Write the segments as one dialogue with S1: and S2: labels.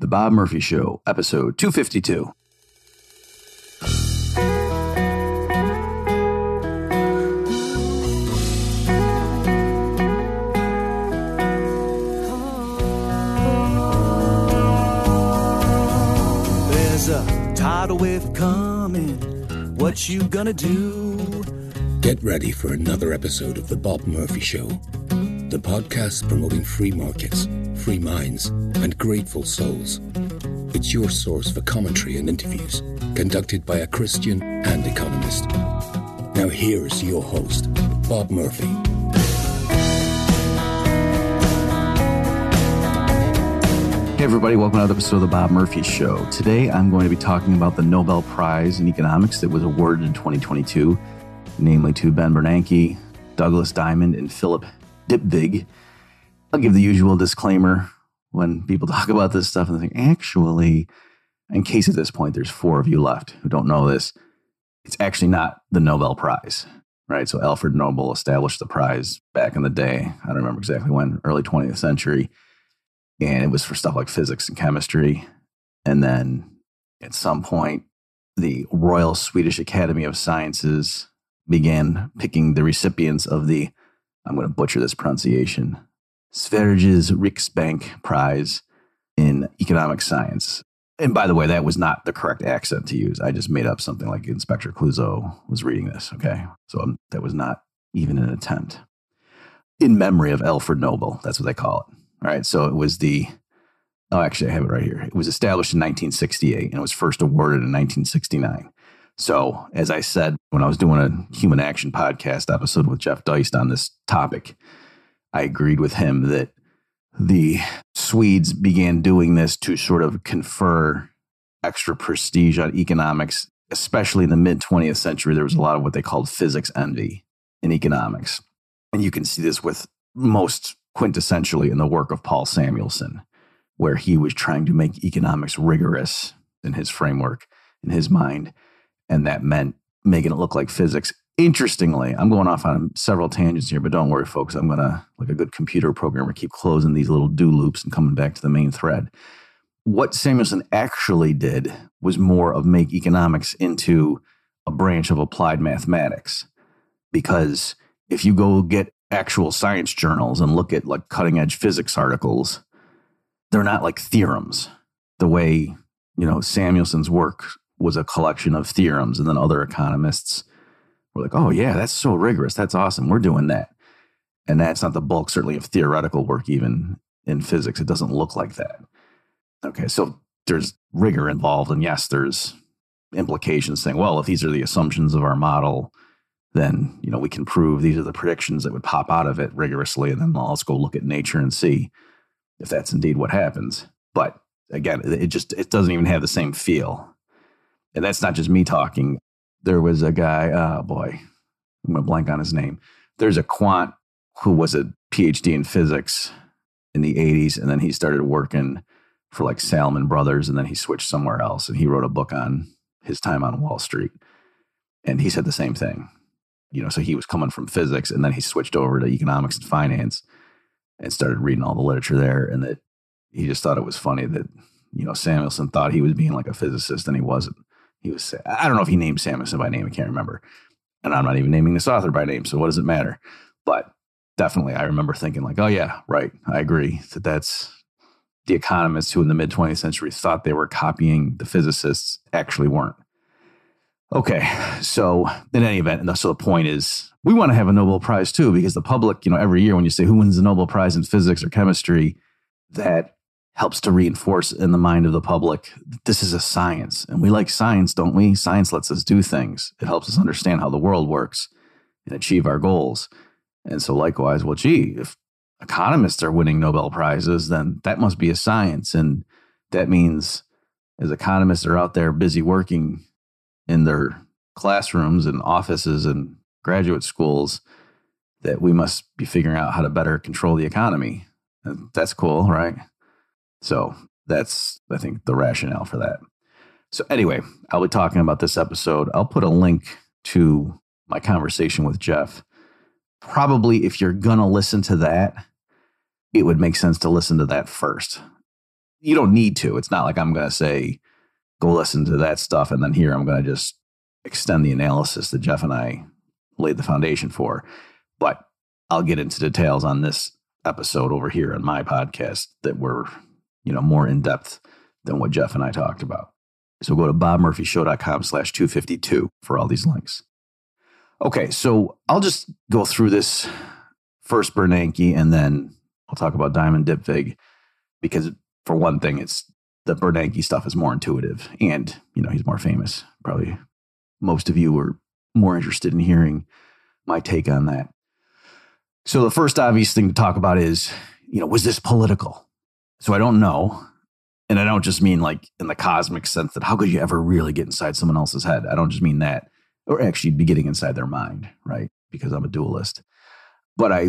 S1: The Bob Murphy Show, episode 252.
S2: There's a tidal wave coming. What you gonna do?
S3: Get ready for another episode of The Bob Murphy Show, the podcast promoting free markets, free minds, and grateful souls. It's your source for commentary and interviews conducted by a Christian and economist. Now, here's your host, Bob Murphy.
S1: Hey, everybody, welcome to another episode of The Bob Murphy Show. Today, I'm going to be talking about the Nobel Prize in Economics that was awarded in 2022, namely to Ben Bernanke, Douglas Diamond, and Philip Dybvig. I'll give the usual disclaimer when people talk about this stuff and think, actually, in case at this point there's four of you left who don't know this, it's actually not the Nobel Prize, right? So Alfred Nobel established the prize back in the day. I don't remember exactly when, early 20th century and it was for stuff like physics and chemistry. And then at some point, the Royal Swedish Academy of Sciences began picking the recipients of the, I'm going to butcher this pronunciation, Sveriges Riksbank Prize in Economic Science. And by the way, that was not the correct accent to use. I just made up something like Inspector Clouseau was reading this. Okay. So um, that was not even an attempt. In memory of Alfred Nobel, that's what they call it. All right. So it was the, oh, actually, I have it right here. It was established in 1968 and it was first awarded in 1969. So, as I said, when I was doing a human action podcast episode with Jeff Deist on this topic, I agreed with him that the Swedes began doing this to sort of confer extra prestige on economics, especially in the mid 20th century. There was a lot of what they called physics envy in economics. And you can see this with most quintessentially in the work of Paul Samuelson, where he was trying to make economics rigorous in his framework, in his mind. And that meant making it look like physics. Interestingly, I'm going off on several tangents here, but don't worry, folks. I'm going to, like a good computer programmer, keep closing these little do loops and coming back to the main thread. What Samuelson actually did was more of make economics into a branch of applied mathematics. Because if you go get actual science journals and look at like cutting edge physics articles, they're not like theorems the way, you know, Samuelson's work was a collection of theorems and then other economists were like, "Oh yeah, that's so rigorous. That's awesome. We're doing that." And that's not the bulk certainly of theoretical work even in physics. It doesn't look like that. Okay, so there's rigor involved and yes, there's implications saying, well, if these are the assumptions of our model, then you know we can prove these are the predictions that would pop out of it rigorously and then let's go look at nature and see if that's indeed what happens but again it just it doesn't even have the same feel and that's not just me talking there was a guy oh boy i'm gonna blank on his name there's a quant who was a phd in physics in the 80s and then he started working for like salomon brothers and then he switched somewhere else and he wrote a book on his time on wall street and he said the same thing you know, so he was coming from physics and then he switched over to economics and finance and started reading all the literature there. And that he just thought it was funny that, you know, Samuelson thought he was being like a physicist and he wasn't. He was, I don't know if he named Samuelson by name, I can't remember. And I'm not even naming this author by name. So what does it matter? But definitely, I remember thinking, like, oh, yeah, right. I agree that that's the economists who in the mid 20th century thought they were copying the physicists actually weren't. Okay, so in any event, and so the point is, we want to have a Nobel Prize too, because the public, you know, every year when you say who wins the Nobel Prize in physics or chemistry, that helps to reinforce in the mind of the public this is a science, and we like science, don't we? Science lets us do things. It helps us understand how the world works and achieve our goals. And so, likewise, well, gee, if economists are winning Nobel prizes, then that must be a science, and that means as economists are out there busy working in their classrooms and offices and graduate schools that we must be figuring out how to better control the economy. And that's cool, right? So that's, I think, the rationale for that. So, anyway, I'll be talking about this episode. I'll put a link to my conversation with Jeff. Probably, if you're going to listen to that, it would make sense to listen to that first. you don't need to. It's not like I'm going to say, go listen to that stuff. And then here I'm going to just extend the analysis that Jeff and I laid the foundation for. But I'll get into details on this episode over here on my podcast that were, you know, more in depth than what Jeff and I talked about. So go to bobmurphyshow.com slash 252 for all these links. Okay, so I'll just go through this first Bernanke and then I'll talk about Diamond Dybvig because for one thing, it's the Bernanke stuff is more intuitive and, you know, he's more famous. Probably most of you are more interested in hearing my take on that. So the first obvious thing to talk about is, you know, was this political? So I don't know. And I don't just mean like in the cosmic sense that how could you ever really get inside someone else's head? I don't just mean that, or actually be getting inside their mind, right? Because I'm a dualist. But I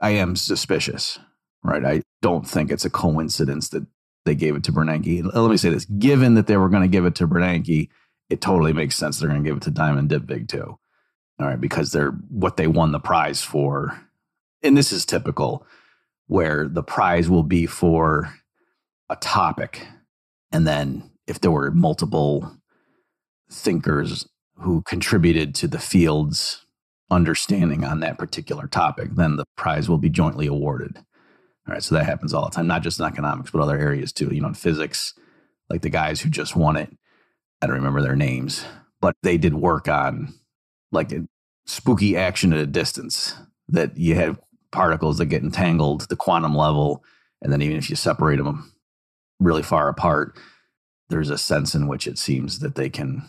S1: I am suspicious, right? I don't think it's a coincidence that they gave it to Bernanke. Let me say this: given that they were going to give it to Bernanke, it totally makes sense they're going to give it to Diamond Dybvig too. All right, because they're what they won the prize for, and this is typical, where the prize will be for a topic, and then if there were multiple thinkers who contributed to the field's understanding on that particular topic, then the prize will be jointly awarded. All right, so that happens all the time, not just in economics, but other areas too. You know, in physics, like the guys who just won it, I don't remember their names, but they did work on like a spooky action at a distance that you had particles that get entangled the quantum level. And then even if you separate them really far apart, there's a sense in which it seems that they can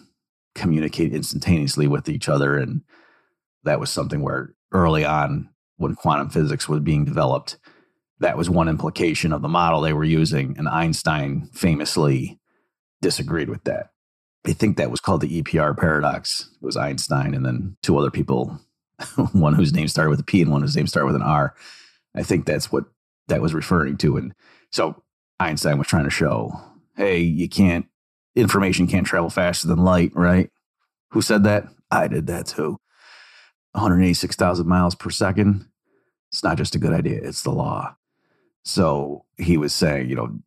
S1: communicate instantaneously with each other. And that was something where early on, when quantum physics was being developed, that was one implication of the model they were using. And Einstein famously disagreed with that. I think that was called the EPR paradox. It was Einstein and then two other people, one whose name started with a P and one whose name started with an R. I think that's what that was referring to. And so Einstein was trying to show, hey, you can't, information can't travel faster than light, right? Who said that? I did that too. 186,000 miles per second. It's not just a good idea, it's the law. So he was saying, you know,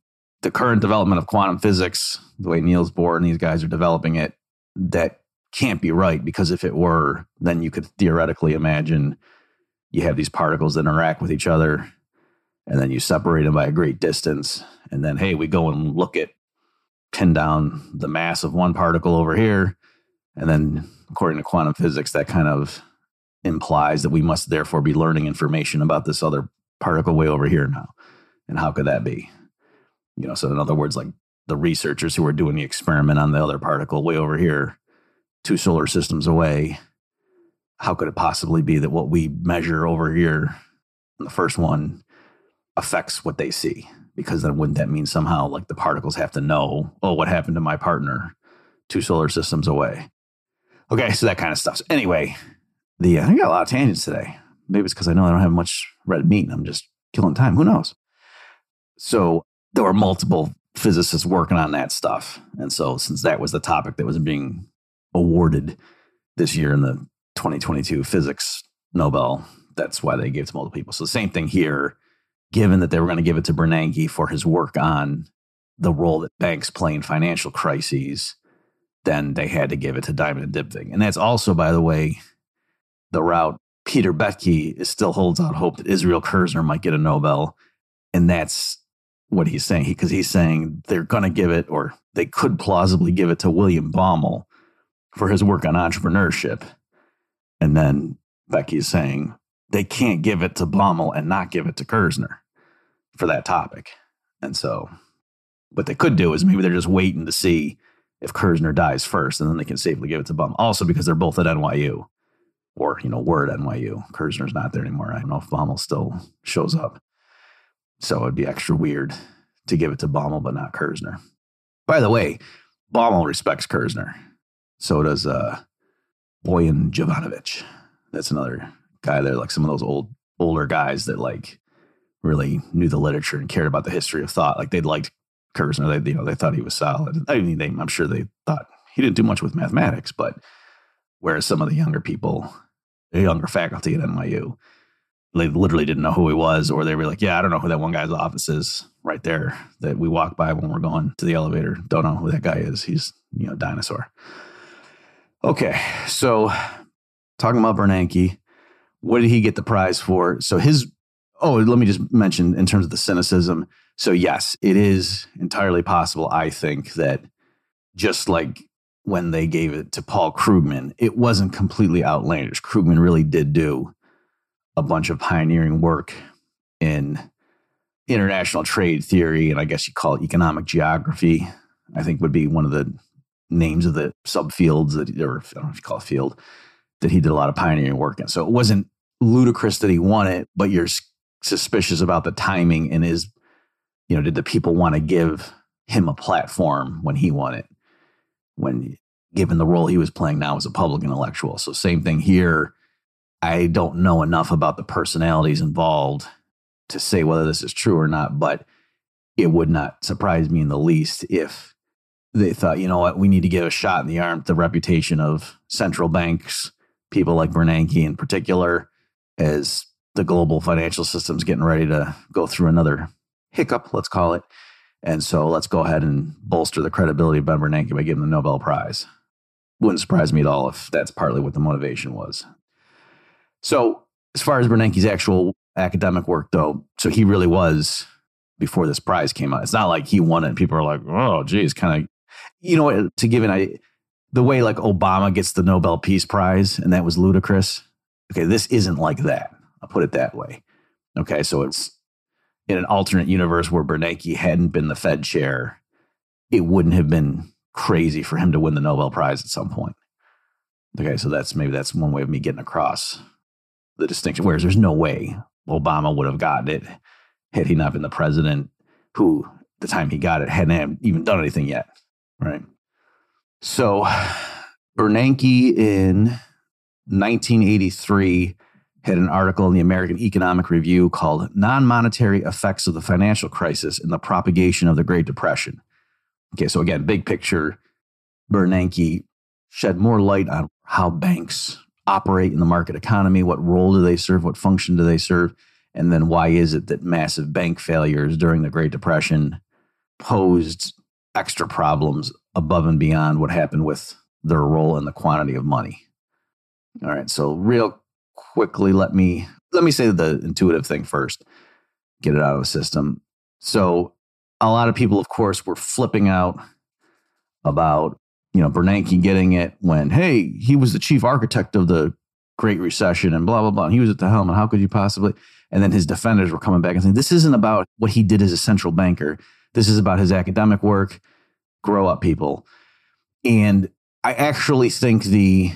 S1: the current development of quantum physics, the way Niels Bohr and these guys are developing it, that can't be right because if it were, then you could theoretically imagine you have these particles that interact with each other and then you separate them by a great distance. And then, hey, we go and look at, pin down the mass of one particle over here. And then, according to quantum physics, that kind of implies that we must therefore be learning information about this other particle way over here now. And how could that be? You know, so in other words, like the researchers who are doing the experiment on the other particle way over here, two solar systems away, how could it possibly be that what we measure over here, in the first one, affects what they see? Because then wouldn't that mean somehow like the particles have to know, oh, what happened to my partner two solar systems away? Okay, so that kind of stuff. So anyway, the I got a lot of tangents today. Maybe it's because I know I don't have much red meat and I'm just killing time. Who knows? So there were multiple physicists working on that stuff. And so, since that was the topic that was being awarded this year in the 2022 physics Nobel, that's why they gave it to multiple people. So, the same thing here, given that they were going to give it to Bernanke for his work on the role that banks play in financial crises, then they had to give it to Diamond and Dybvig. And that's also, by the way, the route Peter Boettke still holds out hope that Israel Kirzner might get a Nobel. And that's what he's saying because he, he's saying they're going to give it or they could plausibly give it to William Baumol for his work on entrepreneurship. And then Boettke's saying they can't give it to Baumol and not give it to Kirzner for that topic. And so what they could do is maybe they're just waiting to see if Kirzner dies first and then they can safely give it to Baumol. Also because they're both at NYU or, you know, were at NYU. Kirzner's not there anymore. I don't know if Baumol still shows up. So it'd be extra weird to give it to Baumol, but not Kirzner. By the way, Baumol respects Kirzner. So does uh, Boyan Jovanovic. That's another guy there, like some of those old older guys that like really knew the literature and cared about the history of thought. Like they liked Kirzner. They you know they thought he was solid. I mean, they, I'm sure they thought he didn't do much with mathematics, but whereas some of the younger people, the younger faculty at NYU, they literally didn't know who he was, or they were like, "Yeah, I don't know who that one guy's office is right there that we walk by when we're going to the elevator. Don't know who that guy is. He's you know dinosaur." Okay, so talking about Bernanke, what did he get the prize for? So his oh, let me just mention in terms of the cynicism. So yes, it is entirely possible. I think that just like when they gave it to Paul Krugman, it wasn't completely outlandish. Krugman really did do a bunch of pioneering work in international trade theory, and I guess you call it economic geography. I think would be one of the names of the subfields that, or I don't know if you call it field, that he did a lot of pioneering work in. So it wasn't ludicrous that he won it, but you're suspicious about the timing and is, you know, did the people want to give him a platform when he won it? When given the role he was playing now as a public intellectual. So same thing here I don't know enough about the personalities involved to say whether this is true or not, but it would not surprise me in the least if they thought, you know what, we need to give a shot in the arm to the reputation of central banks, people like Bernanke in particular, as the global financial system's getting ready to go through another hiccup, let's call it. And so let's go ahead and bolster the credibility of Ben Bernanke by giving the Nobel Prize. Wouldn't surprise me at all if that's partly what the motivation was. So, as far as Bernanke's actual academic work, though, so he really was before this prize came out. It's not like he won it people are like, oh, geez, kind of, you know, to give an idea, the way like Obama gets the Nobel Peace Prize and that was ludicrous. Okay, this isn't like that. I'll put it that way. Okay, so it's in an alternate universe where Bernanke hadn't been the Fed chair, it wouldn't have been crazy for him to win the Nobel Prize at some point. Okay, so that's maybe that's one way of me getting across the distinction. Whereas there's no way Obama would have gotten it had he not been the president who, the time he got it, hadn't even done anything yet. Right. So Bernanke in 1983 had an article in the American Economic Review called Non Monetary Effects of the Financial Crisis and the Propagation of the Great Depression. Okay, so again, big picture, Bernanke shed more light on how banks operate in the market economy? What role do they serve? What function do they serve? And then why is it that massive bank failures during the Great Depression posed extra problems above and beyond what happened with their role in the quantity of money? All right, so real quickly, let me let me say the intuitive thing first. Get it out of the system. So a lot of people, of course, were flipping out about you know, Bernanke getting it when, hey, he was the chief architect of the Great Recession and blah, blah, blah. And he was at the helm. And how could you possibly? And then his defenders were coming back and saying, this isn't about what he did as a central banker. This is about his academic work. Grow up, people. And I actually think the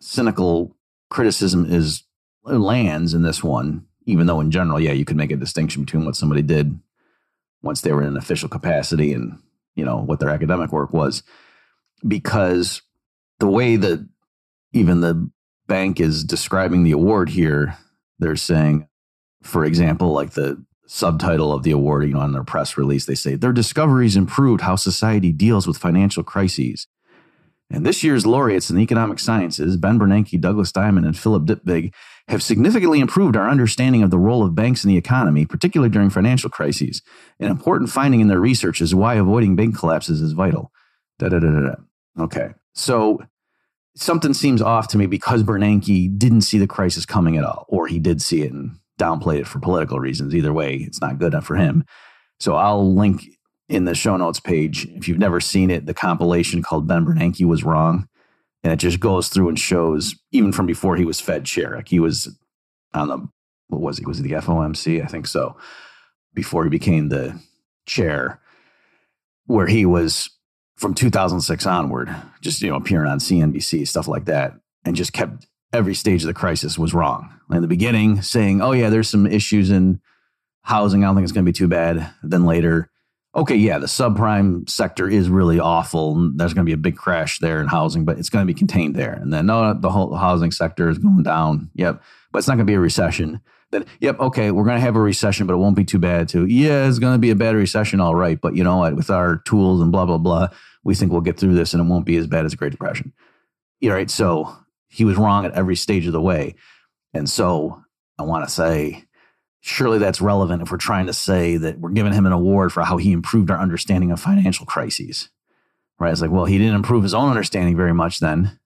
S1: cynical criticism is uh, lands in this one, even though in general, yeah, you could make a distinction between what somebody did once they were in an official capacity and, you know, what their academic work was because the way that even the bank is describing the award here, they're saying, for example, like the subtitle of the award, you know, on their press release, they say their discoveries improved how society deals with financial crises. And this year's laureates in the economic sciences, Ben Bernanke, Douglas Diamond, and Philip Dybvig, have significantly improved our understanding of the role of banks in the economy, particularly during financial crises. An important finding in their research is why avoiding bank collapses is vital. Da, da, da, Okay. So something seems off to me because Bernanke didn't see the crisis coming at all, or he did see it and downplayed it for political reasons. Either way, it's not good enough for him. So I'll link in the show notes page, if you've never seen it, the compilation called Ben Bernanke Was Wrong. And it just goes through and shows, even from before he was Fed chair, like he was on the, what was he? Was he the FOMC? I think so. Before he became the chair, where he was from 2006 onward, just you know appearing on CNBC, stuff like that, and just kept every stage of the crisis was wrong. In the beginning, saying, "Oh yeah, there's some issues in housing. I don't think it's going to be too bad." Then later, okay, yeah, the subprime sector is really awful. There's going to be a big crash there in housing, but it's going to be contained there. And then, no, the whole housing sector is going down. Yep, but it's not going to be a recession. Then, yep, okay, we're going to have a recession, but it won't be too bad too. Yeah, it's going to be a bad recession, all right. But you know what? With our tools and blah blah blah, we think we'll get through this and it won't be as bad as the Great Depression. Yeah, right. So he was wrong at every stage of the way. And so I want to say, surely that's relevant if we're trying to say that we're giving him an award for how he improved our understanding of financial crises. Right? It's like, well, he didn't improve his own understanding very much then.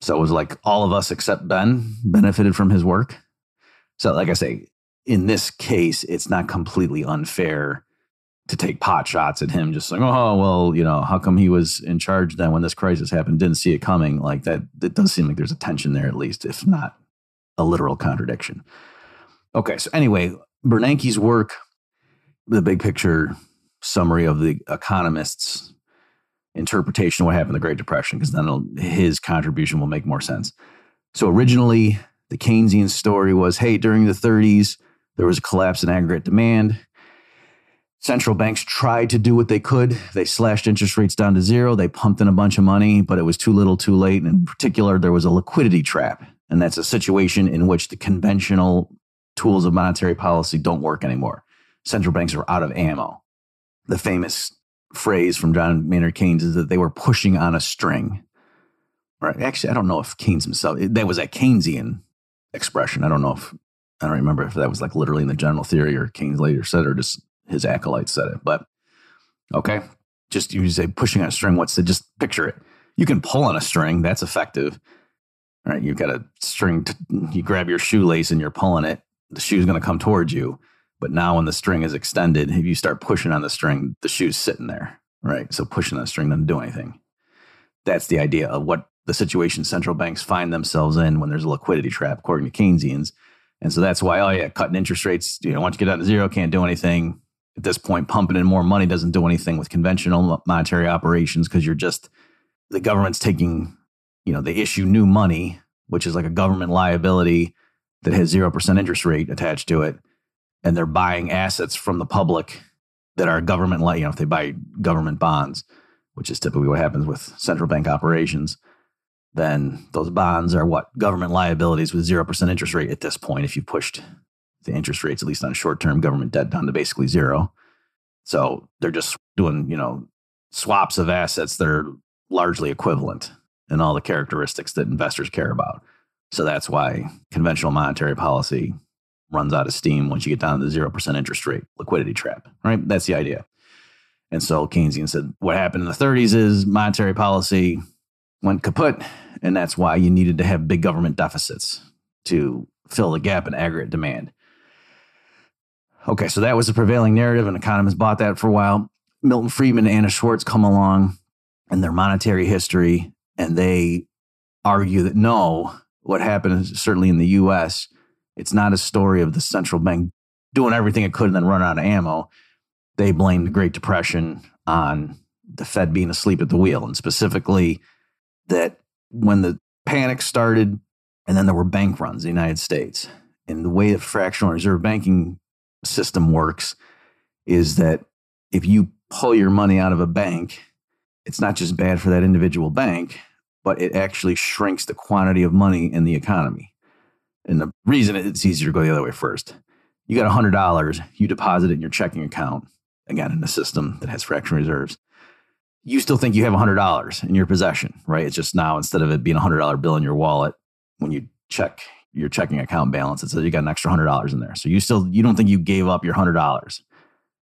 S1: So it was like all of us except Ben benefited from his work. So, like I say, in this case, it's not completely unfair to take pot shots at him, just like, oh, well, you know, how come he was in charge then when this crisis happened, didn't see it coming? Like that, it does seem like there's a tension there, at least, if not a literal contradiction. Okay, so anyway, Bernanke's work, the big picture summary of the economist's interpretation of what happened in the Great Depression, because then his contribution will make more sense. So originally, the Keynesian story was hey, during the 30s, there was a collapse in aggregate demand. Central banks tried to do what they could. They slashed interest rates down to zero. They pumped in a bunch of money, but it was too little too late. And in particular, there was a liquidity trap. And that's a situation in which the conventional tools of monetary policy don't work anymore. Central banks are out of ammo. The famous phrase from John Maynard Keynes is that they were pushing on a string. Right. Actually, I don't know if Keynes himself, that was a Keynesian expression. I don't know if, I don't remember if that was like literally in the general theory or Keynes later said or just his acolytes said it. But okay, just you say pushing on a string. What's the, just picture it. You can pull on a string. That's effective. Right. You've got a string, you grab your shoelace and you're pulling it the shoe's going to come towards you. But now when the string is extended, if you start pushing on the string, the shoe's sitting there, right? So pushing the string doesn't do anything. That's the idea of what the situation central banks find themselves in when there's a liquidity trap, according to Keynesians. And so that's why, oh yeah, cutting interest rates, you know, once you get down to zero, can't do anything. At this point, pumping in more money doesn't do anything with conventional monetary operations because you're just the government's taking, you know, they issue new money, which is like a government liability that has 0% interest rate attached to it and they're buying assets from the public that are government you know if they buy government bonds which is typically what happens with central bank operations then those bonds are what? Government liabilities with 0% interest rate at this point if you pushed the interest rates at least on short-term government debt down to basically zero so they're just doing you know swaps of assets that are largely equivalent in all the characteristics that investors care about so that's why conventional monetary policy runs out of steam once you get down to the 0% interest rate liquidity trap, right? That's the idea. And so Keynesian said what happened in the 30s is monetary policy went kaput. And that's why you needed to have big government deficits to fill the gap in aggregate demand. Okay, so that was the prevailing narrative, and economists bought that for a while. Milton Friedman and Anna Schwartz come along and their monetary history, and they argue that no, what happened certainly in the US, it's not a story of the central bank doing everything it could and then run out of ammo. They blame the Great Depression on the Fed being asleep at the wheel, and specifically that when the panic started and then there were bank runs in the United States. And the way the fractional reserve banking system works is that if you pull your money out of a bank, it's not just bad for that individual bank, but it actually shrinks the quantity of money in the economy. And the reason it's easier to go the other way first. You got $100, you deposit it in your checking account, again, in a system that has fraction reserves. You still think you have $100 in your possession, right? It's just now instead of it being a $100 bill in your wallet, when you check your checking account balance, it says you got an extra $100 in there. So you still, you don't think you gave up your $100.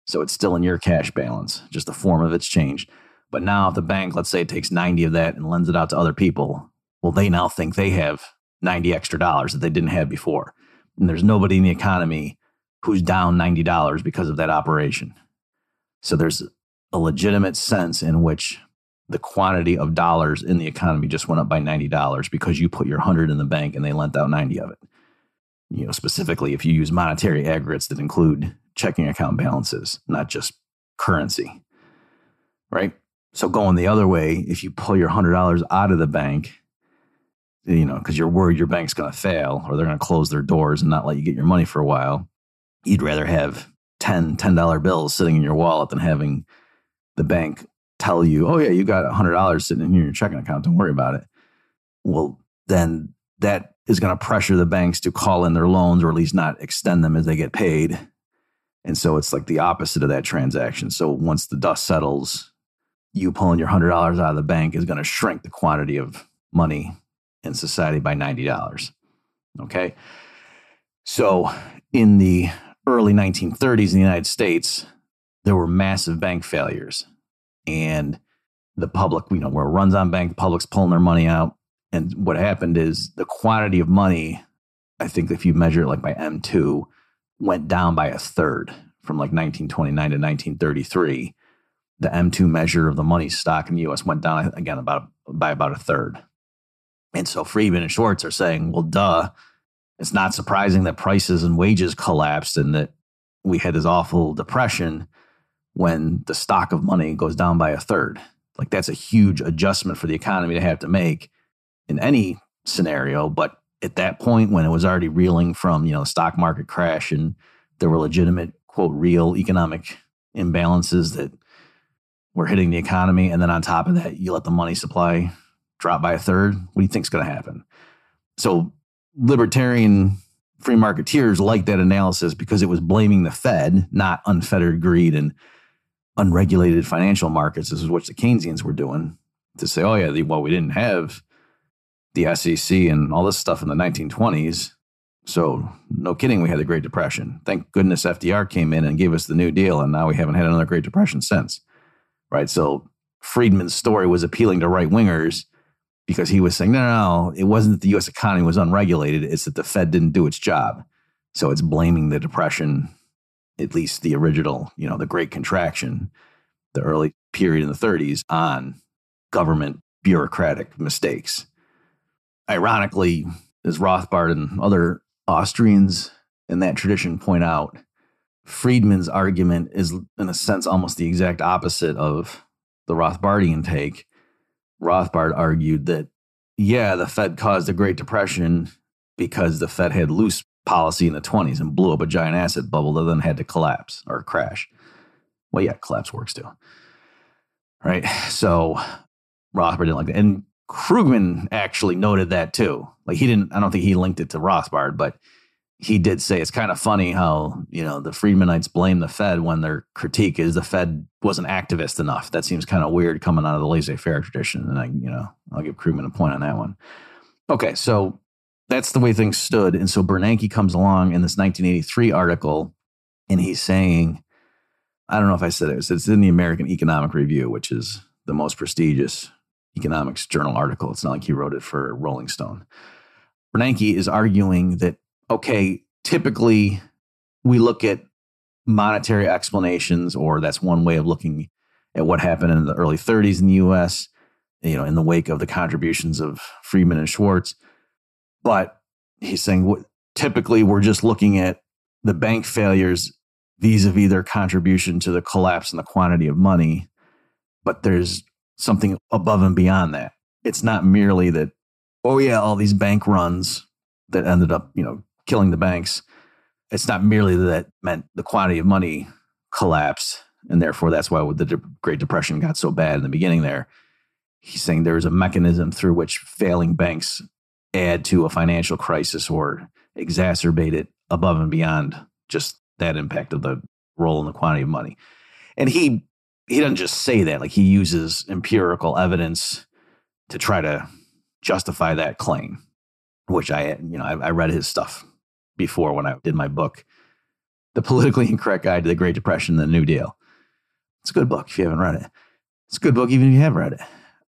S1: So it's still in your cash balance, just the form of it's changed. But now, if the bank, let's say, it takes 90 of that and lends it out to other people, well, they now think they have 90 extra dollars that they didn't have before. And there's nobody in the economy who's down $90 because of that operation. So there's a legitimate sense in which the quantity of dollars in the economy just went up by $90 because you put your 100 in the bank and they lent out 90 of it. You know, specifically if you use monetary aggregates that include checking account balances, not just currency. Right? So going the other way, if you pull your hundred dollars out of the bank, you know, because you're worried your bank's going to fail or they're going to close their doors and not let you get your money for a while, you'd rather have 10 $10 bills sitting in your wallet than having the bank tell you, oh, yeah, you got $100 sitting in your checking account. Don't worry about it. Well, then that is going to pressure the banks to call in their loans or at least not extend them as they get paid. And so it's like the opposite of that transaction. So once the dust settles, you pulling your $100 out of the bank is going to shrink the quantity of money in society by $90. Okay. So in the early 1930s in the United States, there were massive bank failures. And the public, you know, where it runs on bank, the public's pulling their money out. And what happened is the quantity of money, I think if you measure it like by M2, went down by a third from like 1929 to 1933. The M2 measure of the money stock in the US went down again about by about a third. And so Friedman and Schwartz are saying, well, duh, it's not surprising that prices and wages collapsed and that we had this awful depression when the stock of money goes down by a third. Like that's a huge adjustment for the economy to have to make in any scenario. But at that point, when it was already reeling from, you know, the stock market crash and there were legitimate, quote, real economic imbalances that were hitting the economy. And then on top of that, you let the money supply drop by a third. What do you think is going to happen? So libertarian free marketeers liked that analysis because it was blaming the Fed, not unfettered greed and unregulated financial markets. This is what the Keynesians were doing to say, oh, yeah, well, we didn't have the SEC and all this stuff in the 1920s. So, no kidding, we had the Great Depression. Thank goodness FDR came in and gave us the New Deal, and now we haven't had another Great Depression since. Right. So, Friedman's story was appealing to right wingers because he was saying, no, no, no, it wasn't that the US economy was unregulated, it's that the Fed didn't do its job. So, it's blaming the Depression, at least the original, you know, the Great Contraction, the early period in the 30s, on government bureaucratic mistakes. Ironically, as Rothbard and other Austrians in that tradition point out, Friedman's argument is, in a sense, almost the exact opposite of the Rothbardian take. Rothbard argued that, yeah, the Fed caused the Great Depression because the Fed had loose policy in the 20s and blew up a giant asset bubble that then had to collapse or crash. Well, yeah, collapse works too. Right. So Rothbard didn't like that. And Krugman actually noted that too. Like he didn't, I don't think he linked it to Rothbard, but he did say it's kind of funny how, you know, the Friedmanites blame the Fed when their critique is the Fed wasn't activist enough. That seems kind of weird coming out of the laissez faire tradition. And I, you know, I'll give Krugman a point on that one. Okay. So that's the way things stood. And so Bernanke comes along in this 1983 article and he's saying, I don't know if I said it, it's in the American Economic Review, which is the most prestigious economics journal article. It's not like he wrote it for Rolling Stone. Bernanke is arguing that, okay, typically we look at monetary explanations, or that's one way of looking at what happened in the early 30s in the US, you know, in the wake of the contributions of Friedman and Schwartz. But he's saying typically we're just looking at the bank failures vis a vis their contribution to the collapse in the quantity of money. But there's something above and beyond that. It's not merely that, oh, yeah, all these bank runs that ended up, you know, killing the banks. It's not merely that, that meant the quantity of money collapsed. And therefore, that's why the Great Depression got so bad in the beginning there. He's saying there is a mechanism through which failing banks add to a financial crisis or exacerbate it above and beyond just that impact of the role and the quantity of money. And he he doesn't just say that like he uses empirical evidence to try to justify that claim which i you know I, I, read his stuff before when i did my book the politically incorrect guide to the great depression and the new deal. It's a good book if you haven't read it. It's a good book even if you have read it.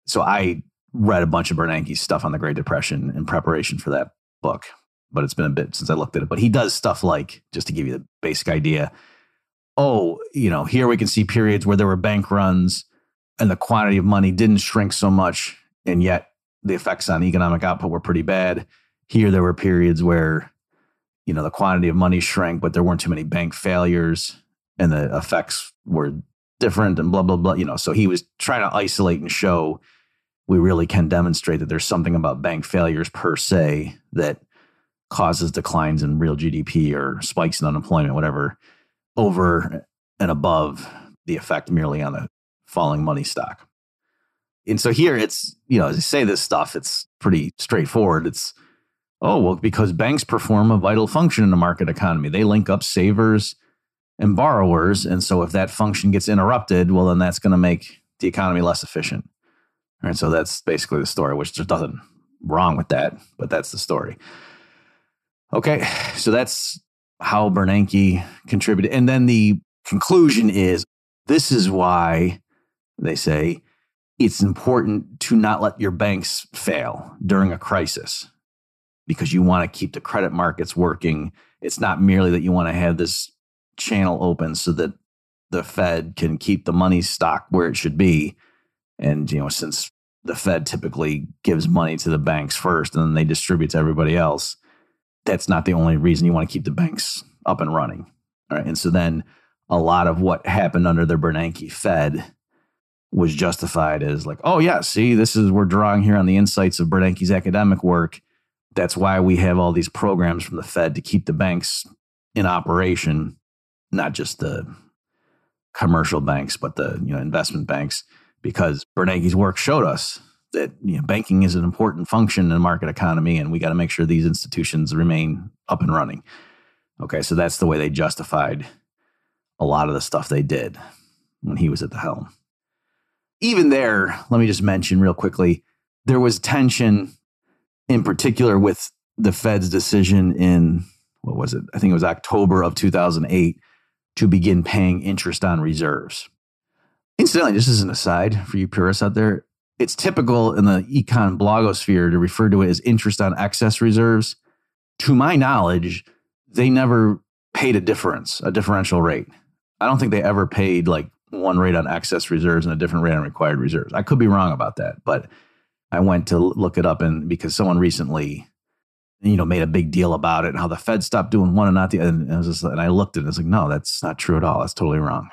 S1: So i read a bunch of bernanke's stuff on the great depression in preparation for that book but it's been a bit since i looked at it but he does stuff like just to give you the basic idea oh, you know, here we can see periods where there were bank runs and the quantity of money didn't shrink so much, and yet the effects on economic output were pretty bad. Here there were periods where, you know, the quantity of money shrank, but there weren't too many bank failures and the effects were different and blah, blah, blah. You know, so he was trying to isolate and show we really can demonstrate that there's something about bank failures per se that causes declines in real GDP or spikes in unemployment, whatever over and above the effect merely on the falling money stock. And so here it's, you know, as I say this stuff, it's pretty straightforward. It's, oh, well, because banks perform a vital function in the market economy. They link up savers and borrowers. And so if that function gets interrupted, well, then that's going to make the economy less efficient. Right. So that's basically the story, which there's nothing wrong with that, but that's the story. Okay, so that's how Bernanke contributed. And then the conclusion is this is why they say it's important to not let your banks fail during a crisis because you want to keep the credit markets working. It's not merely that you want to have this channel open so that the Fed can keep the money stock where it should be. And, you know, since the Fed typically gives money to the banks first and then they distribute to everybody else, that's not the only reason you want to keep the banks up and running. All right. And so then a lot of what happened under the Bernanke Fed was justified as like, oh yeah, see, this is we're drawing here on the insights of Bernanke's academic work. That's why we have all these programs from the Fed to keep the banks in operation, not just the commercial banks, but the you know investment banks, because Bernanke's work showed us that you know, banking is an important function in the market economy, and we got to make sure these institutions remain up and running. Okay, so that's the way they justified a lot of the stuff they did when he was at the helm. Even there, let me just mention real quickly, there was tension in particular with the Fed's decision in what was it? I think it was October of 2008 to begin paying interest on reserves. Incidentally, just as an aside for you purists out there, it's typical in the econ blogosphere to refer to it as interest on excess reserves. To my knowledge, they never paid a difference, a differential rate. I don't think they ever paid like one rate on excess reserves and a different rate on required reserves. I could be wrong about that, but I went to look it up and because someone recently, you know, made a big deal about it and how the Fed stopped doing one and not the other. And I and I looked at it and I was like, no, that's not true at all. That's totally wrong.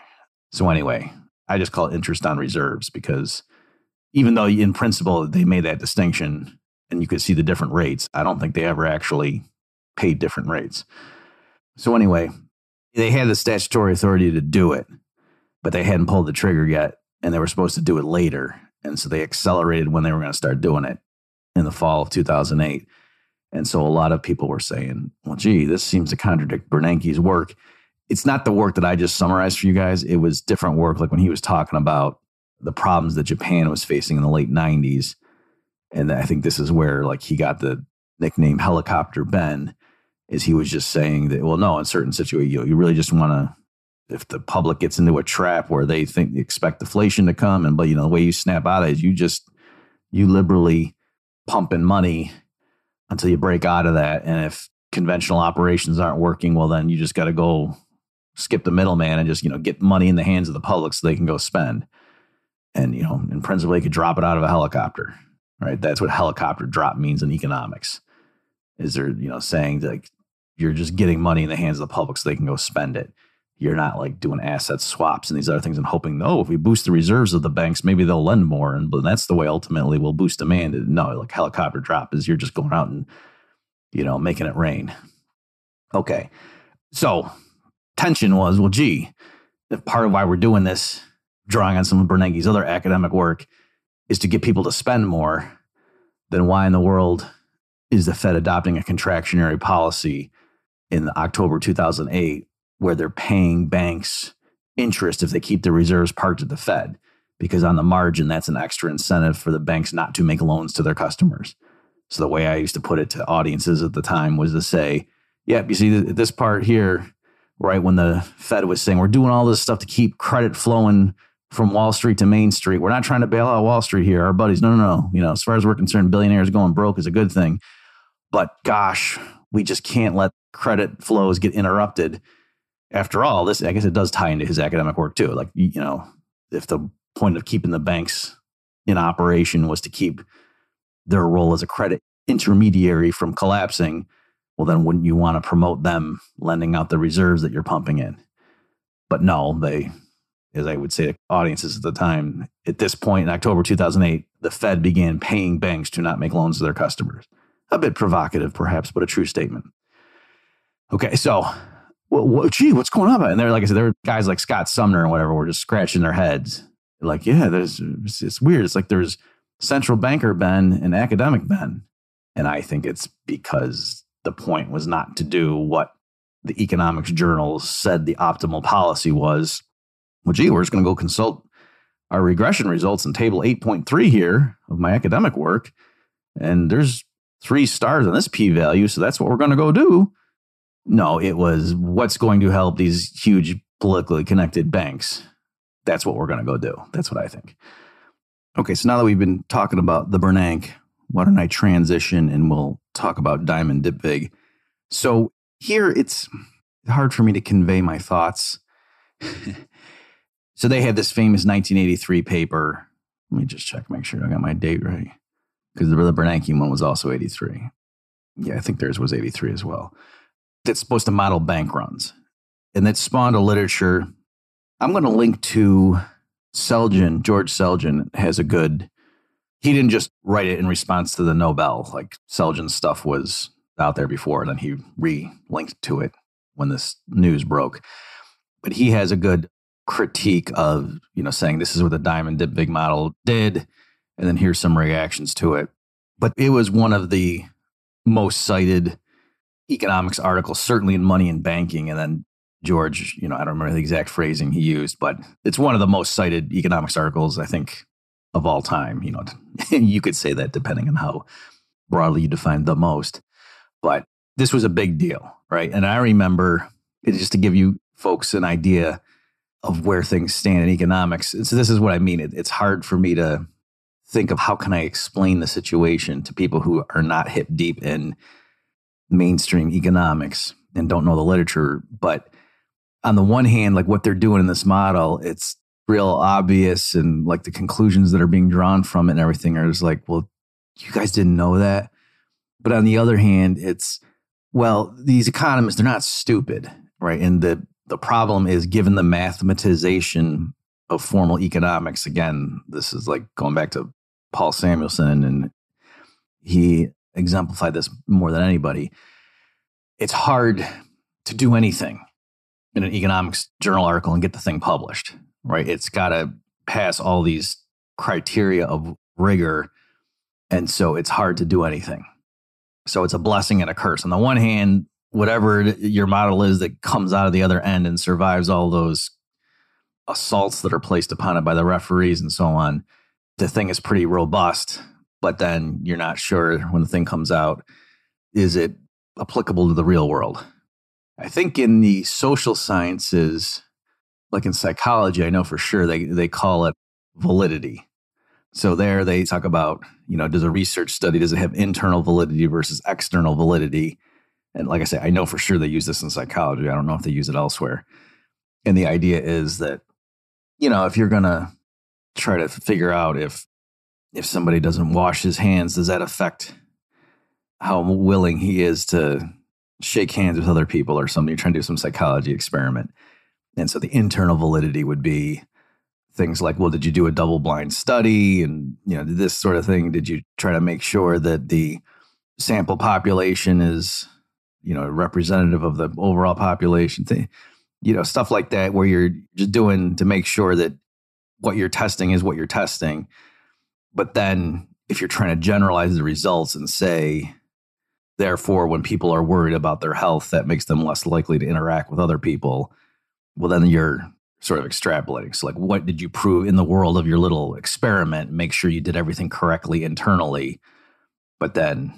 S1: So anyway, I just call it interest on reserves because even though in principle they made that distinction and you could see the different rates, I don't think they ever actually paid different rates. So anyway, they had the statutory authority to do it, but they hadn't pulled the trigger yet and they were supposed to do it later. And so they accelerated when they were going to start doing it in the fall of 2008. And so a lot of people were saying, well, gee, this seems to contradict Bernanke's work. It's not the work that I just summarized for you guys. It was different work, like when he was talking about the problems that Japan was facing in the late 90s. And I think this is where like he got the nickname Helicopter Ben, is he was just saying that, well, no, in certain situations, you, know, you really just want to if the public gets into a trap where they think they expect deflation to come and but you know the way you snap out of it is you just you liberally pump in money until you break out of that and if conventional operations aren't working well then you just got to go skip the middleman and just you know get money in the hands of the public so they can go spend and you know in principle they could drop it out of a helicopter right that's what helicopter drop means in economics is they're you know saying like you're just getting money in the hands of the public so they can go spend it you're not like doing asset swaps and these other things and hoping, no, if we boost the reserves of the banks, maybe they'll lend more. And but that's the way ultimately we'll boost demand. No, like helicopter drop is you're just going out and, you know, making it rain. Okay. So tension was, well, gee, part of why we're doing this, drawing on some of Bernanke's other academic work, is to get people to spend more, then why in the world is the Fed adopting a contractionary policy in October 2008 where they're paying banks interest if they keep their reserves parked at the Fed, because on the margin, that's an extra incentive for the banks not to make loans to their customers. So the way I used to put it to audiences at the time was to say, "Yep, you see this part here, right when the Fed was saying we're doing all this stuff to keep credit flowing from Wall Street to Main Street. We're not trying to bail out Wall Street here. Our buddies, no, no, no. You know, as far as we're concerned, billionaires going broke is a good thing. But gosh, we just can't let credit flows get interrupted after all, this I guess it does tie into his academic work too. Like you know, if the point of keeping the banks in operation was to keep their role as a credit intermediary from collapsing, well, then wouldn't you want to promote them lending out the reserves that you're pumping in? But no, they, as I would say to audiences at the time, at this point in October 2008, the Fed began paying banks to not make loans to their customers. A bit provocative, perhaps, but a true statement. Okay, so well, gee, what's going on? And they're like I said, there were guys like Scott Sumner and whatever were just scratching their heads. Like, yeah, there's it's, it's weird. It's like there's central banker Ben and academic Ben. And I think it's because the point was not to do what the economics journals said the optimal policy was. Well, gee, we're just going to go consult our regression results in table 8.3 here of my academic work. And there's three stars on this p value, so that's what we're going to go do. No, it was what's going to help these huge politically connected banks. That's what we're going to go do. That's what I think. Okay, so now that we've been talking about the Bernanke, why don't I transition and we'll talk about Diamond Dybvig. So here it's hard for me to convey my thoughts. so they had this famous 1983 paper. Let me just check, make sure I got my date right. Because the, the Bernanke one was also 83. Yeah, I think theirs was 83 as well. That's supposed to model bank runs. And that spawned a literature. I'm going to link to Selgin, George Selgin has a good, he didn't just write it in response to the Nobel. Like Selgin's stuff was out there before, and then he re linked to it when this news broke. But he has a good critique of, you know, saying this is what the Diamond Dybvig model did, and then here's some reactions to it. But it was one of the most cited economics articles, certainly in money and banking. And then George, you know, I don't remember the exact phrasing he used, but it's one of the most cited economics articles, I think, of all time. You know, you could say that depending on how broadly you define the most. But this was a big deal, right? And I remember, just to give you folks an idea of where things stand in economics. So this is what I mean. It, it's hard for me to think of how can I explain the situation to people who are not hip deep in mainstream economics and don't know the literature. But on the one hand, like what they're doing in this model, it's real obvious and like the conclusions that are being drawn from it and everything are just like, well, you guys didn't know that. But on the other hand, it's well, these economists, they're not stupid, right? And the the problem is given the mathematization of formal economics, again, this is like going back to Paul Samuelson, and he exemplified this more than anybody. It's hard to do anything in an economics journal article and get the thing published, right? It's got to pass all these criteria of rigor. And so it's hard to do anything. So it's a blessing and a curse. On the one hand, whatever your model is that comes out of the other end and survives all those assaults that are placed upon it by the referees and so on, the thing is pretty robust. But then you're not sure when the thing comes out, is it applicable to the real world? I think in the social sciences, like in psychology, I know for sure they, they call it validity. So there they talk about, you know, does a research study, does it have internal validity versus external validity? And like I say, I know for sure they use this in psychology. I don't know if they use it elsewhere. And the idea is that, you know, if you're to try to figure out if if somebody doesn't wash his hands, does that affect how willing he is to shake hands with other people or something? You're trying to do some psychology experiment. And so the internal validity would be things like, well, did you do a double blind study? And, you know, this sort of thing. Did you try to make sure that the sample population is, you know, representative of the overall population thing? You know, stuff like that, where you're just doing to make sure that what you're testing is what you're testing. But then if you're trying to generalize the results and say, therefore, when people are worried about their health, that makes them less likely to interact with other people, well, then you're sort of extrapolating. So, like, what did you prove in the world of your little experiment? Make sure you did everything correctly internally. But then,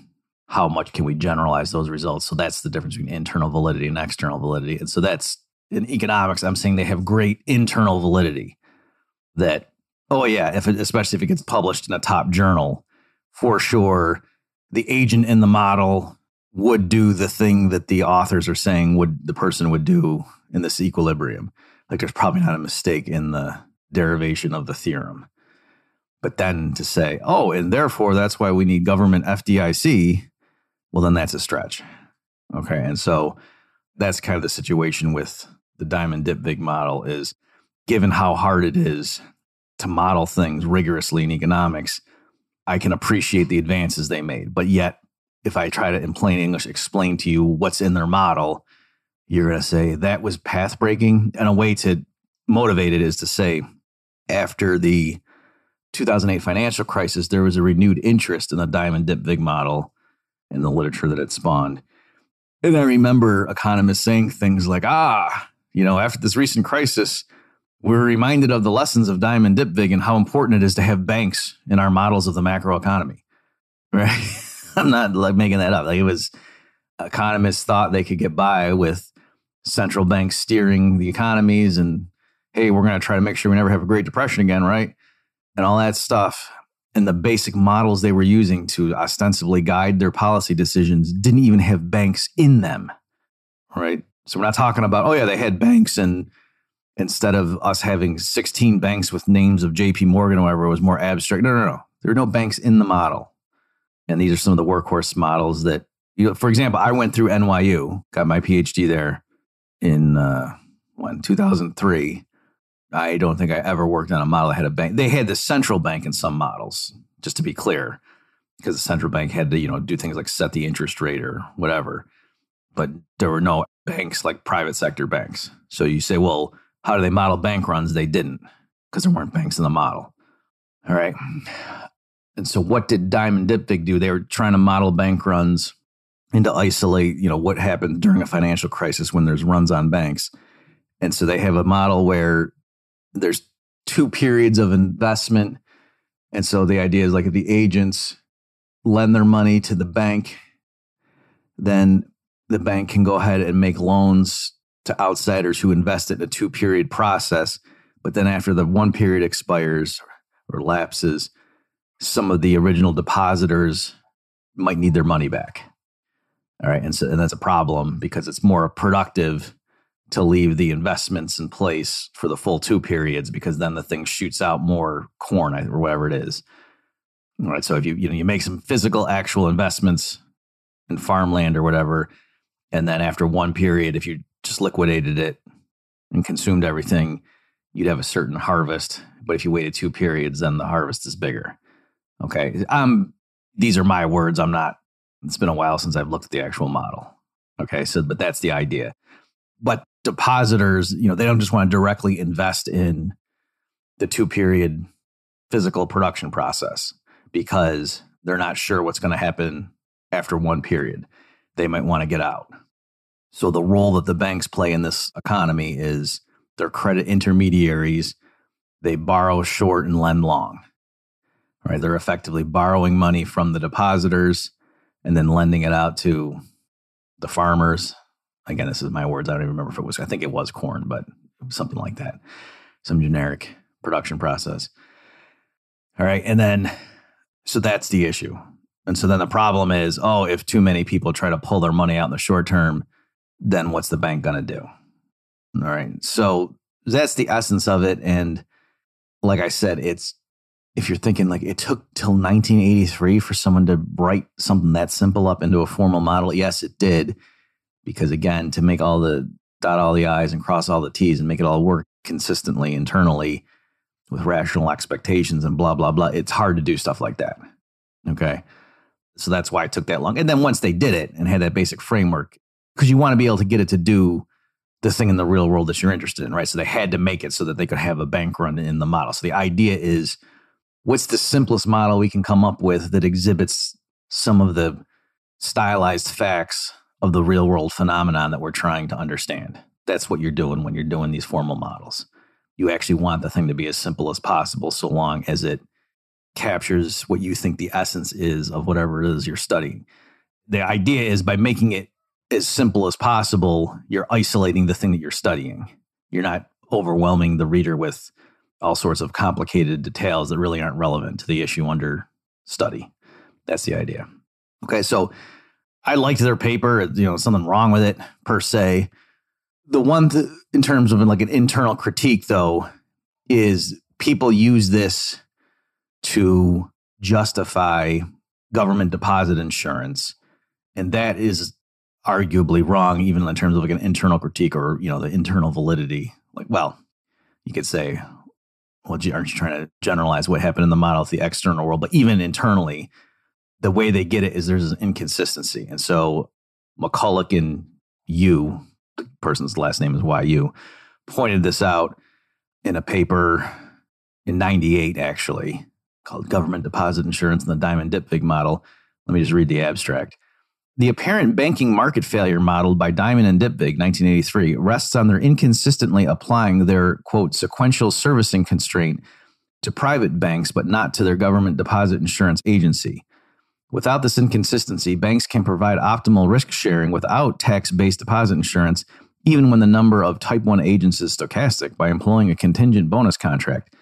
S1: how much can we generalize those results? So, that's the difference between internal validity and external validity. And so, that's in economics, I'm saying they have great internal validity that, oh, yeah, if it, especially if it gets published in a top journal, for sure, the agent in the model would do the thing that the authors are saying would the person would do in this equilibrium like there's probably not a mistake in the derivation of the theorem. But then to say, oh, and therefore that's why we need government FDIC, well, then that's a stretch. Okay. And so that's kind of the situation with the Diamond Dybvig model is given how hard it is to model things rigorously in economics, I can appreciate the advances they made. But yet, if I try to, in plain English, explain to you what's in their model, you're going to say that was path breaking. And a way to motivate it is to say, after the 2008 financial crisis, there was a renewed interest in the Diamond Dybvig model and the literature that it spawned. And I remember economists saying things like, ah, you know, after this recent crisis, we're reminded of the lessons of Diamond Dybvig and how important it is to have banks in our models of the macroeconomy. Right? I'm not like making that up. Like it was economists thought they could get by with central banks steering the economies and hey, we're going to try to make sure we never have a Great Depression again, right? And all that stuff. And the basic models they were using to ostensibly guide their policy decisions didn't even have banks in them, right? So we're not talking about, oh, yeah, they had banks and instead of us having 16 banks with names of JP Morgan or whatever, it was more abstract. No, no, no. There are no banks in the model. And these are some of the workhorse models that, you know, for example, I went through NYU, got my PhD there in uh, when 2003. I don't think I ever worked on a model that had a bank. They had the central bank in some models, just to be clear, because the central bank had to, you know, do things like set the interest rate or whatever. But there were no banks like private sector banks. So you say, well, how do they model bank runs? They didn't because there weren't banks in the model. All right. And so what did Diamond Dybvig do? They were trying to model bank runs and to isolate, you know, what happened during a financial crisis when there's runs on banks. And so they have a model where there's two periods of investment. And so the idea is like if the agents lend their money to the bank, then the bank can go ahead and make loans to outsiders who invest in a two period process. But then after the one period expires or lapses, some of the original depositors might need their money back. All right. And so and that's a problem because it's more productive to leave the investments in place for the full two periods because then the thing shoots out more corn or whatever it is. All right. So if you you know you make some physical actual investments in farmland or whatever, and then after one period, if you just liquidated it and consumed everything, you'd have a certain harvest. But if you waited two periods, then the harvest is bigger. Okay. Um, these are my words. I'm not, it's been a while since I've looked at the actual model. Okay. So, but that's the idea. But depositors, you know, they don't just want to directly invest in the two period physical production process because they're not sure what's going to happen after one period. They might want to get out. So the role that the banks play in this economy is they're credit intermediaries. They borrow short and lend long. Right? They're effectively borrowing money from the depositors and then lending it out to the farmers. Again, this is my words. I don't even remember if it was, I think it was corn, but something like that. Some generic production process. All right. And then, so that's the issue. And so then the problem is oh, if too many people try to pull their money out in the short term, then what's the bank going to do? All right. So that's the essence of it. And like I said, it's if you're thinking like it took till 1983 for someone to write something that simple up into a formal model, yes, it did. Because again, to make all the dot all the I's and cross all the T's and make it all work consistently internally with rational expectations and blah, blah, blah, it's hard to do stuff like that. Okay. So that's why it took that long. And then once they did it and had that basic framework, because you want to be able to get it to do the thing in the real world that you're interested in, right? So they had to make it so that they could have a bank run in the model. So the idea is what's the simplest model we can come up with that exhibits some of the stylized facts of the real world phenomenon that we're trying to understand? That's what you're doing when you're doing these formal models. You actually want the thing to be as simple as possible so long as it captures what you think the essence is of whatever it is you're studying. The idea is by making it as simple as possible, you're isolating the thing that you're studying. You're not overwhelming the reader with all sorts of complicated details that really aren't relevant to the issue under study. That's the idea. Okay, so I liked their paper. You know, something wrong with it per se. The one th- in terms of like an internal critique, though, is people use this to justify government deposit insurance, and that is arguably wrong, even in terms of like an internal critique or you know the internal validity. Like, well, you could say, well, aren't Yu trying to generalize what happened in the model to the external world? But even internally, the way they get it is there's an inconsistency, and so McCulloch and you, the person's last name is YU, pointed this out in a paper in '98, actually called "Government Deposit Insurance and the Diamond Dybvig Model." Let me just read the abstract. The apparent banking market failure modeled by Diamond and Dybvig 1983 rests on their inconsistently applying their quote sequential servicing constraint to private banks but not to their government deposit insurance agency. Without this inconsistency, banks can provide optimal risk sharing without tax based deposit insurance, even when the number of type 1 agents is stochastic, by employing a contingent bonus contract.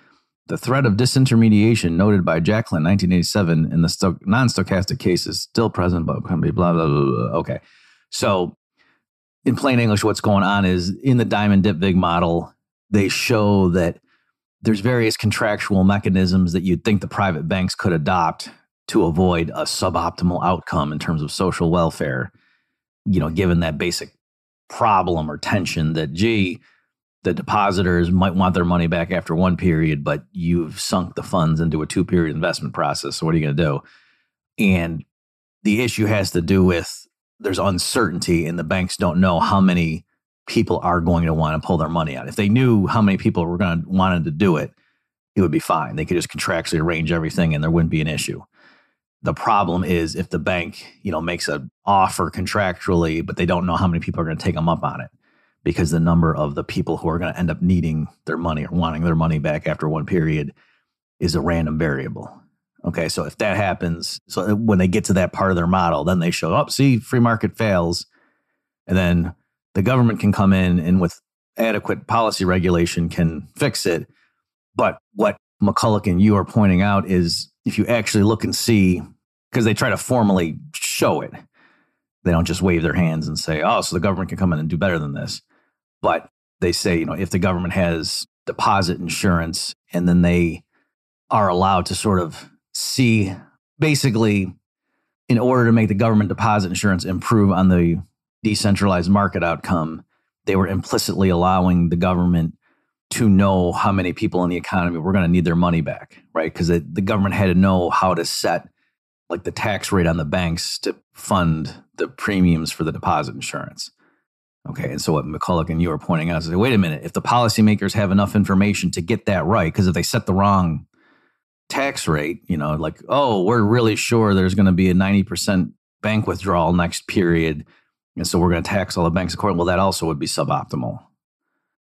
S1: The threat of disintermediation noted by Jacklin 1987 in the sto- non stochastic case is still present, but can be blah, blah, blah, blah. Okay. So, in plain English, what's going on is in the Diamond Dybvig model, they show that there's various contractual mechanisms that you'd think the private banks could adopt to avoid a suboptimal outcome in terms of social welfare, you know, given that basic problem or tension that, gee, the depositors might want their money back after one period, but you've sunk the funds into a two period investment process. So, what are you going to do? And the issue has to do with there's uncertainty, and the banks don't know how many people are going to want to pull their money out. If they knew how many people were going to wanted to do it, it would be fine. They could just contractually arrange everything, and there wouldn't be an issue. The problem is if the bank, you know, makes an offer contractually, but they don't know how many people are going to take them up on it because the number of the people who are going to end up needing their money or wanting their money back after one period is a random variable. Okay, so if that happens, so when they get to that part of their model, then they show up, oh, see, free market fails. And then the government can come in and with adequate policy regulation can fix it. But what McCulloch and Yu are pointing out is if you actually look and see, because they try to formally show it, they don't just wave their hands and say, oh, so the government can come in and do better than this. But they say, you know, if the government has deposit insurance and then they are allowed to sort of see basically in order to make the government deposit insurance improve on the decentralized market outcome, they were implicitly allowing the government to know how many people in the economy were going to need their money back, right? Because the government had to know how to set like the tax rate on the banks to fund the premiums for the deposit insurance. Okay, and so what McCulloch and Yu are pointing out is, wait a minute, if the policymakers have enough information to get that right, because if they set the wrong tax rate, you know, like, oh, we're really sure there's going to be a 90% bank withdrawal next period. And so we're going to tax all the banks accordingly. Well, that also would be suboptimal,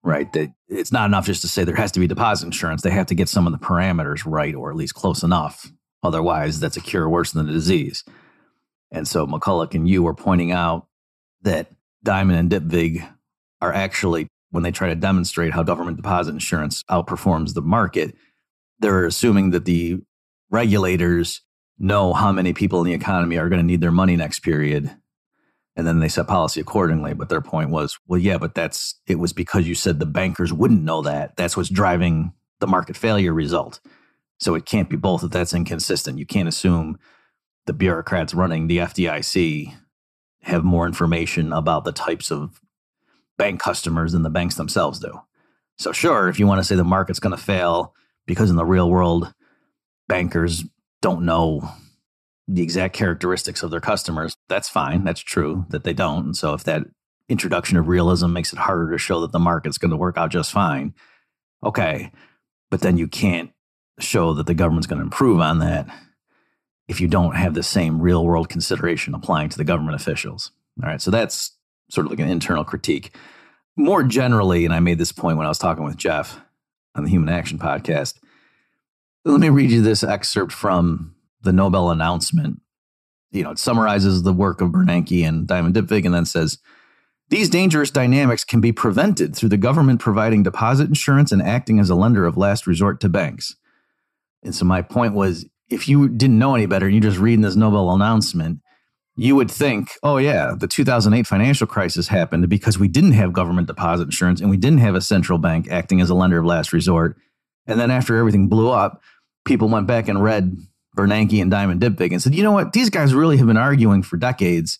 S1: right? That it's not enough just to say there has to be deposit insurance. They have to get some of the parameters right, or at least close enough. Otherwise, that's a cure worse than the disease. And so McCulloch and Yu were pointing out that Diamond and Dybvig are actually, when they try to demonstrate how government deposit insurance outperforms the market, they're assuming that the regulators know how many people in the economy are going to need their money next period and then they set policy accordingly. But their point was well yeah but that's it was because you said the bankers wouldn't know that. That's what's driving the market failure result so it can't be both if that's inconsistent you can't assume the bureaucrats running the FDIC have more information about the types of bank customers than the banks themselves do so sure if you want to say the market's going to fail because in the real world, bankers don't know the exact characteristics of their customers. That's fine. That's true that they don't. And so if that introduction of realism makes it harder to show that the market's going to work out just fine, okay. But then you can't show that the government's going to improve on that if you don't have the same real world consideration applying to the government officials. All right. So that's sort of like an internal critique. More generally, and I made this point when I was talking with Jeff, on the Human Action Podcast. Let me read you this excerpt from the Nobel announcement. You know, it summarizes the work of Bernanke and Diamond Dybvig and then says, these dangerous dynamics can be prevented through the government providing deposit insurance and acting as a lender of last resort to banks. And so my point was if you didn't know any better and you're just reading this Nobel announcement, you would think, oh, yeah, the 2008 financial crisis happened because we didn't have government deposit insurance and we didn't have a central bank acting as a lender of last resort. And then after everything blew up, people went back and read Bernanke and Diamond Dybvig and said, you know what? These guys really have been arguing for decades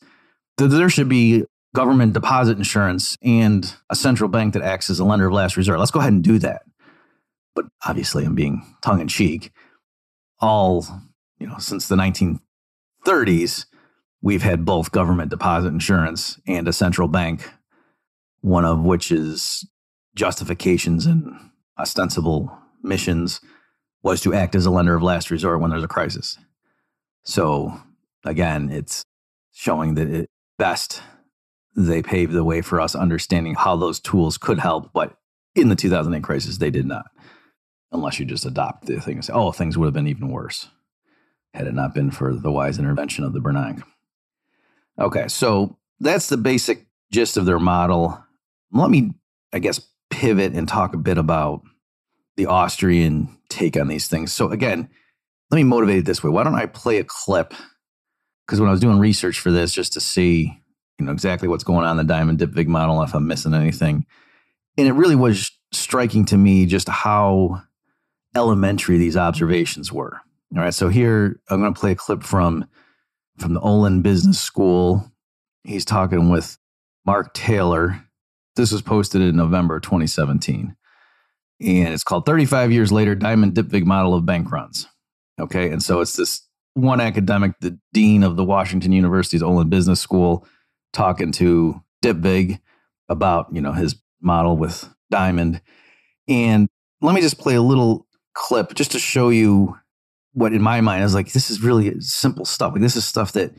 S1: that there should be government deposit insurance and a central bank that acts as a lender of last resort. Let's go ahead and do that. But obviously, I'm being tongue in cheek. All, you know, since the 1930s, we've had both government deposit insurance and a central bank, one of which is justifications and ostensible missions was to act as a lender of last resort when there's a crisis. So again, it's showing that at best they paved the way for us understanding how those tools could help, but in the 2008 crisis, they did not. Unless you just adopt the thing and say, oh, things would have been even worse. had it not been for the wise intervention of the Bernanke. Okay, so that's the basic gist of their model. Let me, I guess, pivot and talk a bit about the Austrian take on these things. So, again, let me motivate it this way. Why don't I play a clip? Because when I was doing research for this, just to see, you know, exactly what's going on in the Diamond Dybvig model, if I'm missing anything, and it really was striking to me just how elementary these observations were. All right, so here I'm going to play a clip from from the Olin Business School. He's talking with Mark Taylor. This was posted in November 2017. And it's called 35 Years Later Diamond Dybvig Model of Bank Runs. Okay. And so it's this one academic, the dean of the Washington University's Olin Business School, talking to Dybvig about, you know, his model with Diamond. And let me just play a little clip just to show you what in my mind is like this is really simple stuff. Like this is stuff that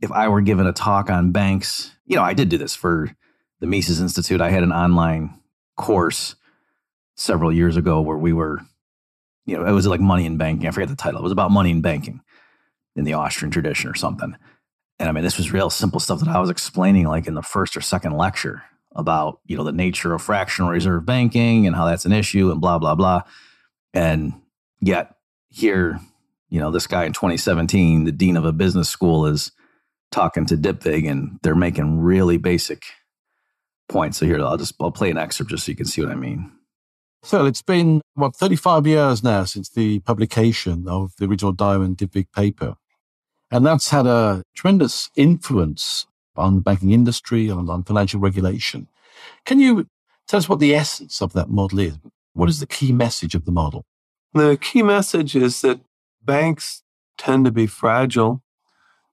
S1: if I were given a talk on banks, you know, I did do this for the Mises Institute. I had an online course several years ago where we were, you know, it was like money and banking. I forget the title. It was about money and banking in the Austrian tradition or something. And I mean, this was real simple stuff that I was explaining like in the first or second lecture about, you know, the nature of fractional reserve banking and how that's an issue and blah, blah, blah. And yet here, you know, this guy in 2017, the dean of a business school is talking to Dybvig and they're making really basic points. So here, I'll just, I'll play an excerpt just so you can see what I mean.
S4: So it's been, what, 35 years now since the publication of the original Diamond Dybvig paper. And that's had a tremendous influence on the banking industry, and on financial regulation. Can you tell us what the essence of that model is? What is the key message of the model?
S5: The key message is that banks tend to be fragile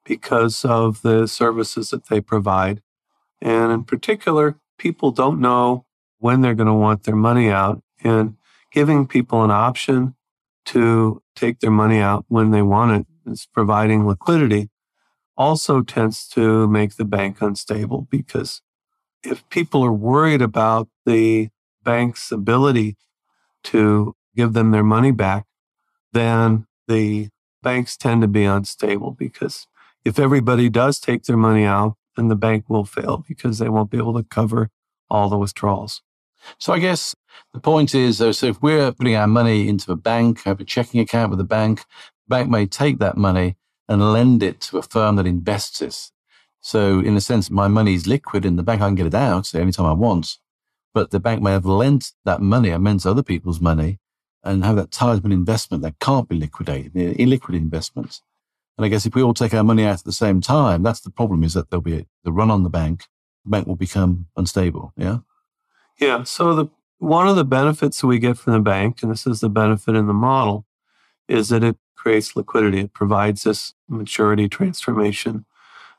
S5: because of the services that they provide. And in particular, people don't know when they're going to want their money out. And giving people an option to take their money out when they want it is providing liquidity also tends to make the bank unstable because if people are worried about the bank's ability to give them their money back, then the banks tend to be unstable because if everybody does take their money out, then the bank will fail because they won't be able to cover all the withdrawals.
S4: So I guess the point is, though, so if we're putting our money into a bank, have a checking account with a bank, the bank may take that money and lend it to a firm that invests it. So in a sense, my money is liquid in the bank. I can get it out anytime I want, but the bank may have lent that money and lent other people's money and have that tied to an investment that can't be liquidated, illiquid investments. And I guess if we all take our money out at the same time, that's the problem is that there'll be a, the run on the bank. The bank will become unstable. Yeah.
S5: Yeah. So the one of the benefits that we get from the bank, and this is the benefit in the model, is that it creates liquidity. It provides this maturity transformation.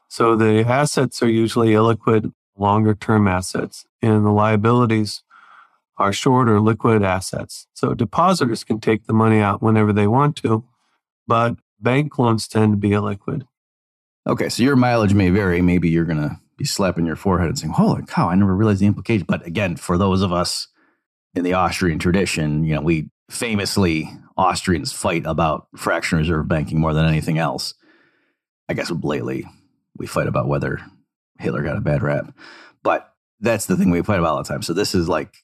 S5: So the assets are usually illiquid, longer term assets, and the liabilities are shorter liquid assets. So depositors can take the money out whenever they want to, but bank loans tend to be illiquid.
S1: Okay, so your mileage may vary. Maybe you're going to be slapping your forehead and saying, "Holy cow! I never realized the implication." But again, for those of us in the Austrian tradition, you know, we famously Austrians fight about fractional reserve banking more than anything else. I guess lately we fight about whether Hitler got a bad rap, but that's the thing we fight about all the time. So this is like,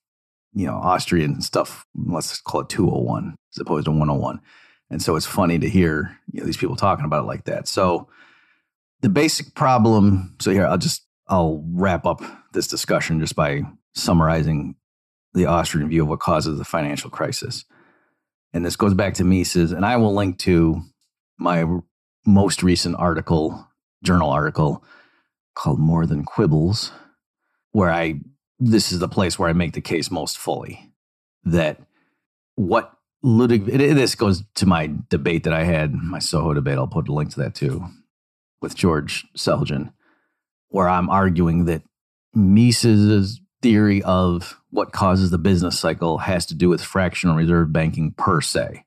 S1: you know, Austrian stuff. Let's call it 201 as opposed to 101. And so it's funny to hear you know, these people talking about it like that. So the basic problem. So here, I'll just I'll wrap up this discussion just by summarizing the Austrian view of what causes the financial crisis. And this goes back to Mises, and I will link to my most recent article, journal article called More Than Quibbles, where I this is the place where I make the case most fully that what Ludwig, it, this goes to my debate that I had, my Soho debate. I'll put a link to that too, with George Selgin, where I'm arguing that Mises's theory of what causes the business cycle has to do with fractional reserve banking per se.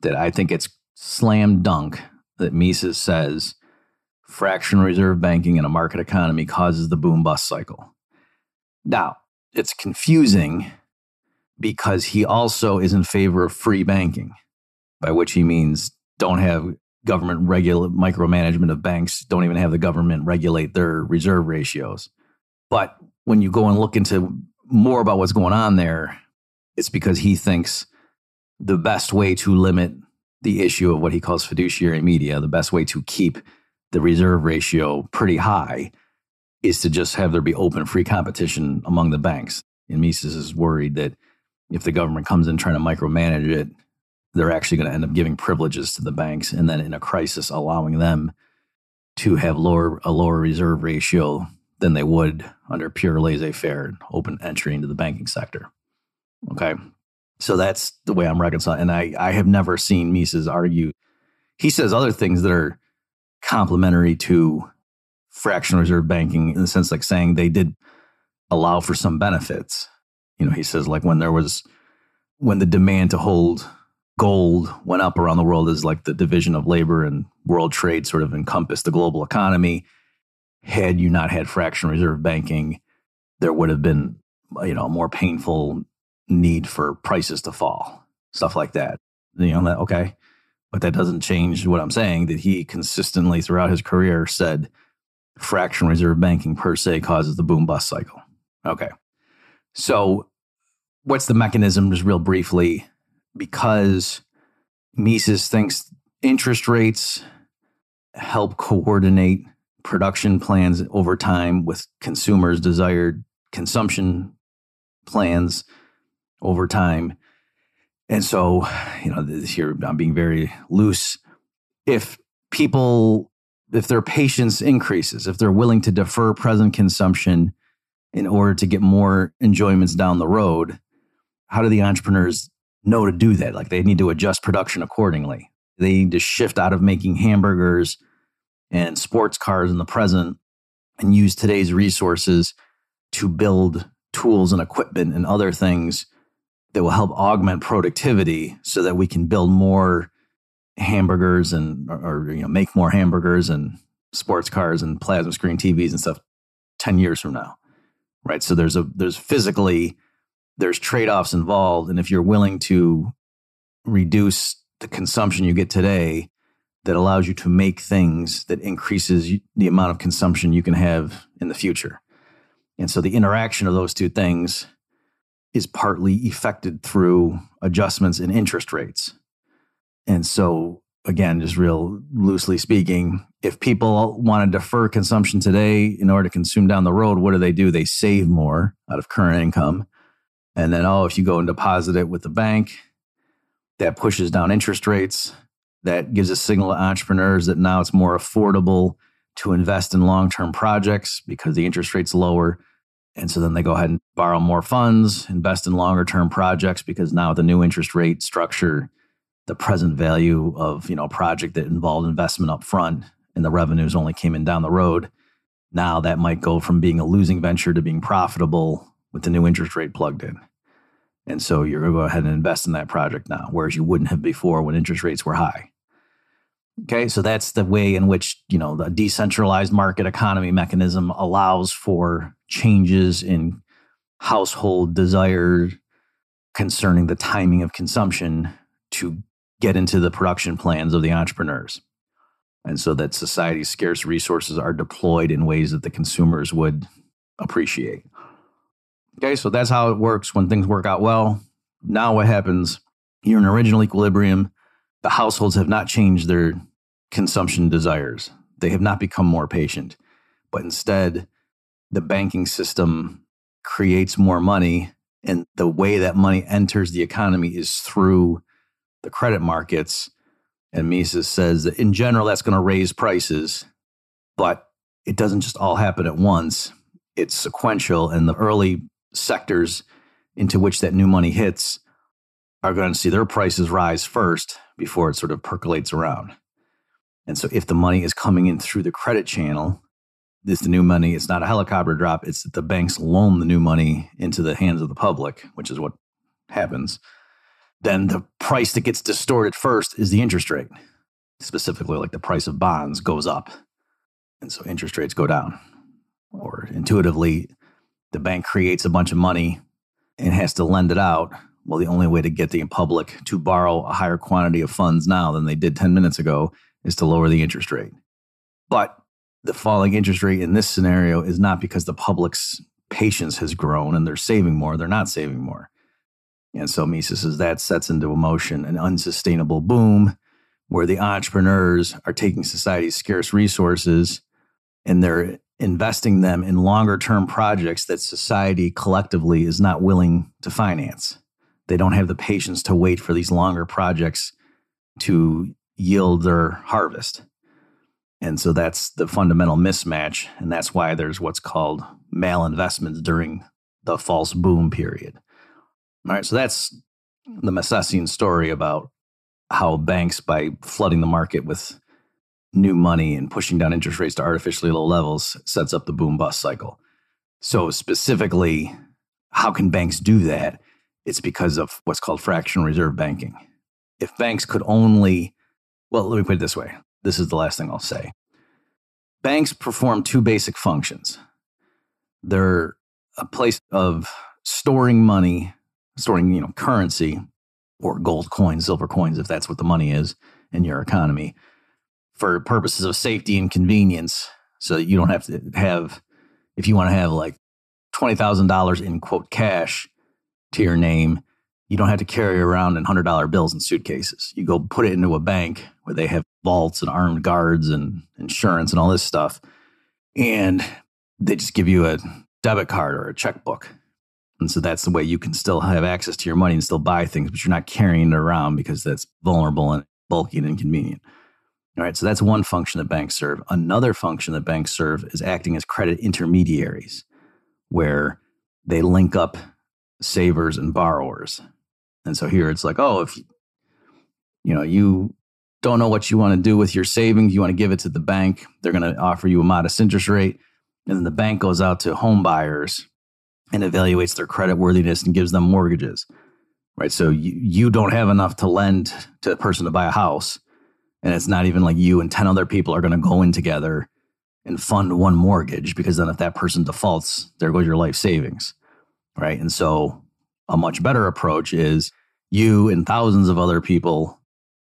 S1: That I think it's slam dunk that Mises says fractional reserve banking in a market economy causes the boom bust cycle. Now, it's confusing because he also is in favor of free banking, by which he means don't have government regulate micromanagement of banks, don't even have the government regulate their reserve ratios. But when you go and look into more about what's going on there, it's because he thinks the best way to limit the issue of what he calls fiduciary media, the best way to keep the reserve ratio pretty high is to just have there be open, free competition among the banks. And Mises is worried that if the government comes in trying to micromanage it, they're actually going to end up giving privileges to the banks and then in a crisis allowing them to have lower a lower reserve ratio than they would under pure laissez-faire and open entry into the banking sector. Okay. So that's the way I'm reconciling. And I, I have never seen Mises argue. He says other things that are complementary to fractional reserve banking in the sense like saying they did allow for some benefits. You know, he says like when there was when the demand to hold gold went up around the world as like the division of labor and world trade sort of encompassed the global economy. Had you not had fractional reserve banking, there would have been you know a more painful need for prices to fall, stuff like that. You know, okay. But that doesn't change what I'm saying that he consistently throughout his career said fractional reserve banking per se causes the boom bust cycle. Okay. So, what's the mechanism, just real briefly? Because Mises thinks interest rates help coordinate production plans over time with consumers' desired consumption plans over time. And so, you know, this here I'm being very loose. If people, if their patience increases, if they're willing to defer present consumption in order to get more enjoyments down the road, how do the entrepreneurs know to do that? Like they need to adjust production accordingly. They need to shift out of making hamburgers and sports cars in the present and use today's resources to build tools and equipment and other things that will help augment productivity so that we can build more hamburgers and or, you know make more hamburgers and sports cars and plasma screen TVs and stuff 10 years from now. Right? So there's a there's physically there's trade-offs involved and if you're willing to reduce the consumption you get today that allows you to make things that increases the amount of consumption you can have in the future. And so the interaction of those two things is partly effected through adjustments in interest rates. And so, again, just real loosely speaking, if people want to defer consumption today in order to consume down the road, what do they do? They save more out of current income. And then, oh, if you go and deposit it with the bank, that pushes down interest rates. That gives a signal to entrepreneurs that now it's more affordable to invest in long term projects because the interest rate's lower. And so then they go ahead and borrow more funds, invest in longer term projects because now the new interest rate structure, the present value of you know a project that involved investment up front and the revenues only came in down the road. Now that might go from being a losing venture to being profitable with the new interest rate plugged in. And so you're going to go ahead and invest in that project now, whereas you wouldn't have before when interest rates were high. Okay, so that's the way in which you know the decentralized market economy mechanism allows for changes in household desire concerning the timing of consumption to get into the production plans of the entrepreneurs. And so that society's scarce resources are deployed in ways that the consumers would appreciate. Okay, so that's how it works when things work out well. Now, what happens? You're in original equilibrium. The households have not changed their consumption desires, they have not become more patient, but instead, the banking system creates more money. And the way that money enters the economy is through the credit markets. And Mises says that in general, that's going to raise prices, but it doesn't just all happen at once. It's sequential, and the early sectors into which that new money hits are going to see their prices rise first before it sort of percolates around. And so if the money is coming in through the credit channel, this the new money. It's not a helicopter drop. It's that the banks loan the new money into the hands of the public, which is what happens. Then the price that gets distorted first is the interest rate. Specifically, like the price of bonds goes up. And so interest rates go down. Or intuitively, the bank creates a bunch of money and has to lend it out. Well, the only way to get the public to borrow a higher quantity of funds now than they did 10 minutes ago is to lower the interest rate. But the falling interest rate in this scenario is not because the public's patience has grown and they're saving more, they're not saving more. And so Mises says that sets into motion an unsustainable boom where the entrepreneurs are taking society's scarce resources and they're investing them in longer term projects that society collectively is not willing to finance. They don't have the patience to wait for these longer projects to yield their harvest. And so that's the fundamental mismatch. And that's why there's what's called malinvestments during the false boom period. All right. So that's the Misesian story about how banks, by flooding the market with new money and pushing down interest rates to artificially low levels, sets up the boom bust cycle. So, specifically, how can banks do that? It's because of what's called fractional reserve banking. If banks could only, well, let me put it this way this is the last thing I'll say. Banks perform two basic functions they're a place of storing money, storing, you know, currency or gold coins, silver coins, if that's what the money is in your economy, for purposes of safety and convenience. So you don't have to have, if you want to have like $20,000 in quote cash to your name, you don't have to carry around in $100 bills in suitcases. You go put it into a bank where they have vaults and armed guards and insurance and all this stuff. And they just give you a debit card or a checkbook. And so that's the way you can still have access to your money and still buy things, but you're not carrying it around because that's vulnerable and bulky and inconvenient. All right, so that's one function that banks serve. Another function that banks serve is acting as credit intermediaries, where they link up savers and borrowers. And so here it's like, oh, if you know you don't know what you want to do with your savings, you want to give it to the bank, they're going to offer you a modest interest rate. And then the bank goes out to home buyers and evaluates their credit worthiness and gives them mortgages. Right. So you, you don't have enough to lend to a person to buy a house. And it's not even like you and 10 other people are going to go in together and fund one mortgage because then if that person defaults, there goes your life savings. Right. And so a much better approach is you and thousands of other people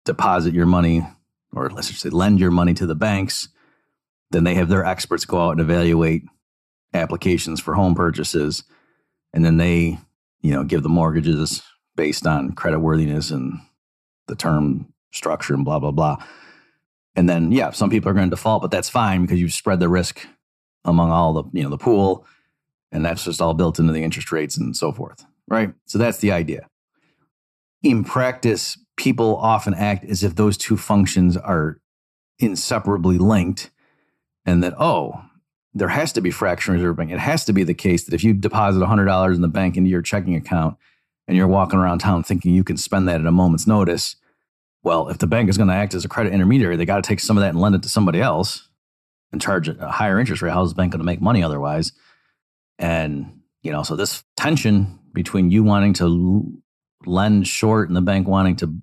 S1: deposit your money, or let's just say lend your money to the banks. Then they have their experts go out and evaluate applications for home purchases. And then they, you know, give the mortgages based on credit worthiness and the term structure and blah, blah, blah. And then, yeah, some people are going to default, but that's fine because you've spread the risk among all the, you know, the pool. And that's just all built into the interest rates and so forth. Right. So that's the idea. In practice, people often act as if those two functions are inseparably linked and that, oh, there has to be fractional reserve bank. It has to be the case that if you deposit $100 in the bank into your checking account and you're walking around town thinking you can spend that at a moment's notice, well, if the bank is going to act as a credit intermediary, they got to take some of that and lend it to somebody else and charge a higher interest rate. How's the bank going to make money otherwise? And, you know, so this tension between you wanting to lend short and the bank wanting to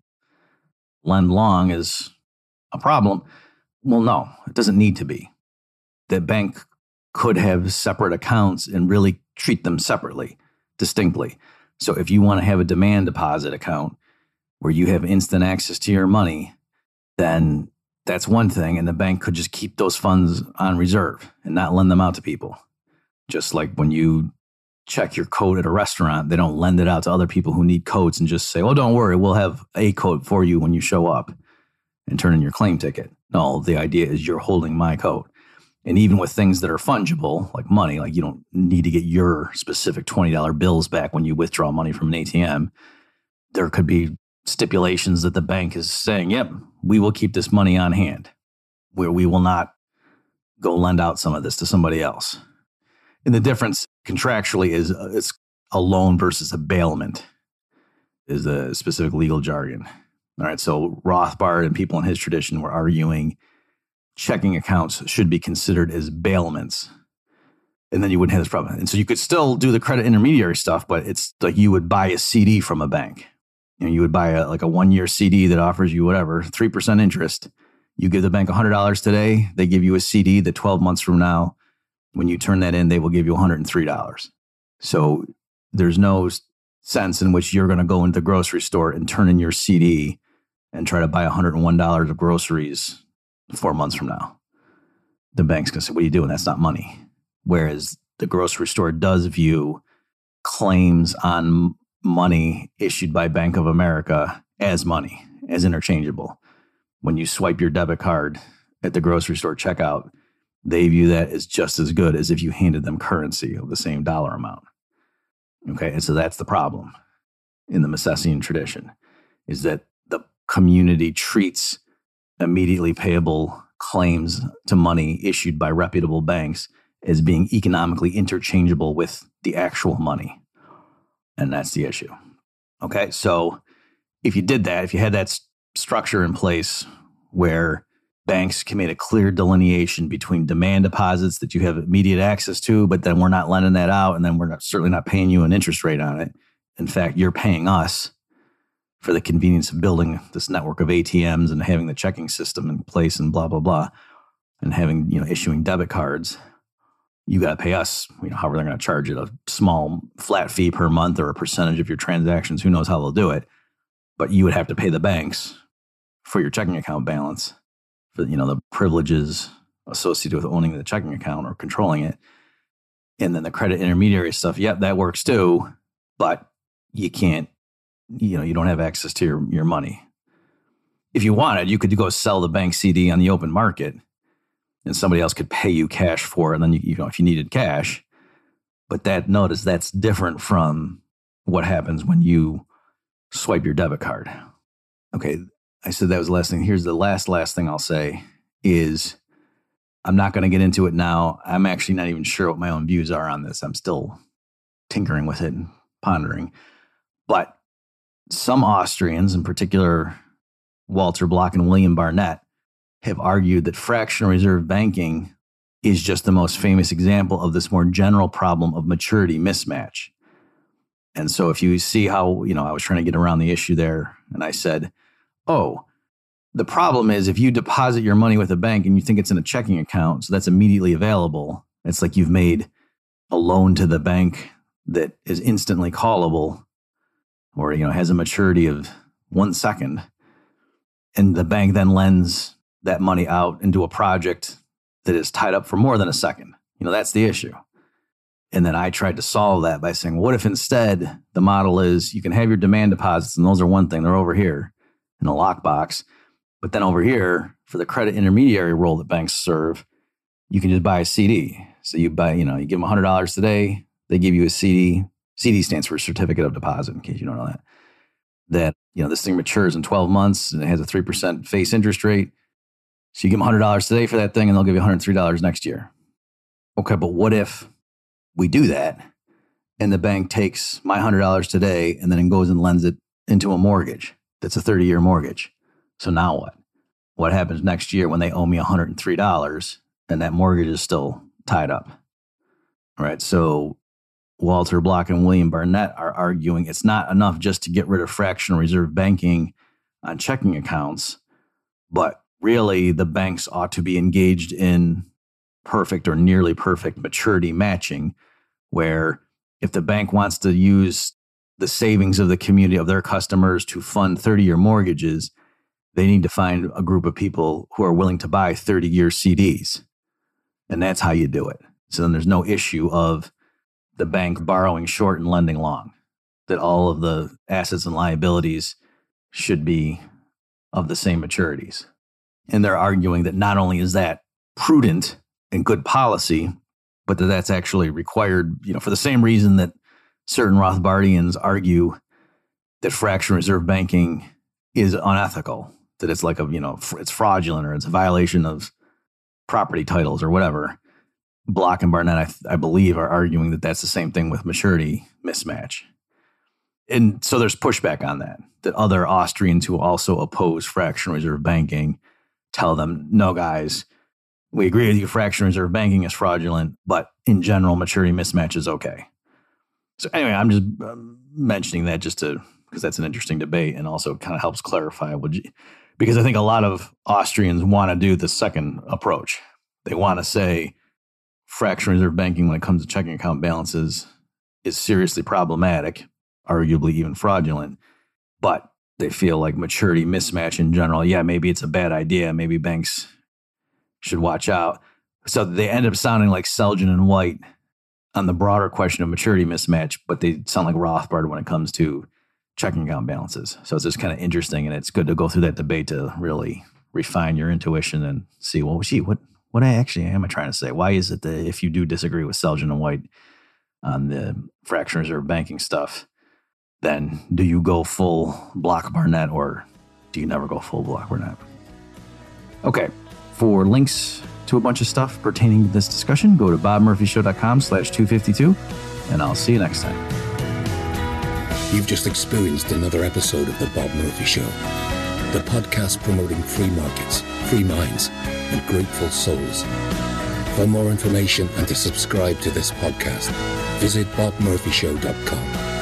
S1: lend long is a problem. Well, no, it doesn't need to be. The bank could have separate accounts and really treat them separately, distinctly. So if you want to have a demand deposit account where you have instant access to your money, then that's one thing. And the bank could just keep those funds on reserve and not lend them out to people. Just like when you check your coat at a restaurant, they don't lend it out to other people who need coats and just say, oh, don't worry, we'll have a coat for you when you show up and turn in your claim ticket. No, the idea is you're holding my coat. And even with things that are fungible, like money, like you don't need to get your specific $20 bills back when you withdraw money from an ATM, there could be stipulations that the bank is saying, yep, we will keep this money on hand, where we will not go lend out some of this to somebody else. And the difference contractually is uh, it's a loan versus a bailment, is the specific legal jargon. All right. So Rothbard and people in his tradition were arguing checking accounts should be considered as bailments. And then you wouldn't have this problem. And so you could still do the credit intermediary stuff, but it's like you would buy a CD from a bank. You know, you would buy a, like a one year CD that offers you whatever, 3% interest. You give the bank $100 today, they give you a CD that 12 months from now, when you turn that in, they will give you $103. So there's no sense in which you're going to go into the grocery store and turn in your CD and try to buy $101 of groceries four months from now. The bank's going to say, What are you doing? That's not money. Whereas the grocery store does view claims on money issued by Bank of America as money, as interchangeable. When you swipe your debit card at the grocery store checkout, they view that as just as good as if you handed them currency of the same dollar amount. Okay, and so that's the problem in the Misesian tradition is that the community treats immediately payable claims to money issued by reputable banks as being economically interchangeable with the actual money. And that's the issue. Okay, so if you did that, if you had that s- structure in place where banks can make a clear delineation between demand deposits that you have immediate access to, but then we're not lending that out, and then we're not, certainly not paying you an interest rate on it. In fact, you're paying us for the convenience of building this network of ATMs and having the checking system in place and blah blah blah, and having you know issuing debit cards. You got to pay us, you know, however they're going to charge it a small flat fee per month or a percentage of your transactions. Who knows how they'll do it? But you would have to pay the banks for your checking account balance for you know the privileges associated with owning the checking account or controlling it. And then the credit intermediary stuff yep that works too but you can't you know you don't have access to your, your money. If you wanted you could go sell the bank cd on the open market and somebody else could pay you cash for it and then you, you know if you needed cash. But that notice that's different from what happens when you swipe your debit card. Okay I said that was the last thing. Here's the last, last thing I'll say is I'm not going to get into it now. I'm actually not even sure what my own views are on this. I'm still tinkering with it and pondering. But some Austrians, in particular Walter Block and William Barnett, have argued that fractional reserve banking is just the most famous example of this more general problem of maturity mismatch. And so if you see how, you know, I was trying to get around the issue there and I said, oh, the problem is if you deposit your money with a bank and you think it's in a checking account, so that's immediately available, it's like you've made a loan to the bank that is instantly callable or you know has a maturity of 1 second and the bank then lends that money out into a project that is tied up for more than a second. You know, that's the issue. And then I tried to solve that by saying, what if instead the model is you can have your demand deposits and those are one thing, they're over here in a lockbox. But then over here, for the credit intermediary role that banks serve, you can just buy a CD. So you buy, you know, you give them $100 today, they give you a CD. CD stands for certificate of deposit, in case you don't know that. That, you know, this thing matures in 12 months and it has a 3% face interest rate. So you give them $100 today for that thing and they'll give you $103 next year. Okay, but what if we do that and the bank takes my $100 today and then it goes and lends it into a mortgage? That's a 30 year mortgage. So now what? What happens next year when they owe me $103 and that mortgage is still tied up? Right. So Walter Block and William Barnett are arguing it's not enough just to get rid of fractional reserve banking on checking accounts, but really the banks ought to be engaged in perfect or nearly perfect maturity matching, where if the bank wants to use the savings of the community of their customers to fund 30 year mortgages, they need to find a group of people who are willing to buy 30 year CDs. And that's how you do it. So then there's no issue of the bank borrowing short and lending long, that all of the assets and liabilities should be of the same maturities. And they're arguing that not only is that prudent and good policy, but that that's actually required, you know, for the same reason that certain Rothbardians argue that fractional reserve banking is unethical, that it's like a, you know, it's fraudulent or it's a violation of property titles or whatever. Block and Barnett, I, I believe, are arguing that that's the same thing with maturity mismatch. And so there's pushback on that, that other Austrians who also oppose fractional reserve banking tell them, no, guys, we agree with you, fractional reserve banking is fraudulent, but in general, maturity mismatch is okay. So anyway, I'm just um, mentioning that just to because that's an interesting debate and also kind of helps clarify what you, because I think a lot of Austrians want to do the second approach. They want to say fractional reserve banking when it comes to checking account balances is seriously problematic, arguably even fraudulent, but they feel like maturity mismatch in general. Yeah, maybe it's a bad idea. Maybe banks should watch out. So they end up sounding like Selgin and White on the broader question of maturity mismatch, but they sound like Rothbard when it comes to checking account balances. So it's just kind of interesting, and it's good to go through that debate to really refine your intuition and see, well, gee, what what I actually am I trying to say? Why is it that if you do disagree with Selgin and White on the fractional reserve banking stuff, then do you go full Block Barnett or do you never go full Block Barnett? Okay, for links to a bunch of stuff pertaining to this discussion, go to bobmurphyshow.com slash 252, and I'll see you next time.
S3: You've just experienced another episode of The Bob Murphy Show, the podcast promoting free markets, free minds, and grateful souls. For more information and to subscribe to this podcast, visit bobmurphyshow.com.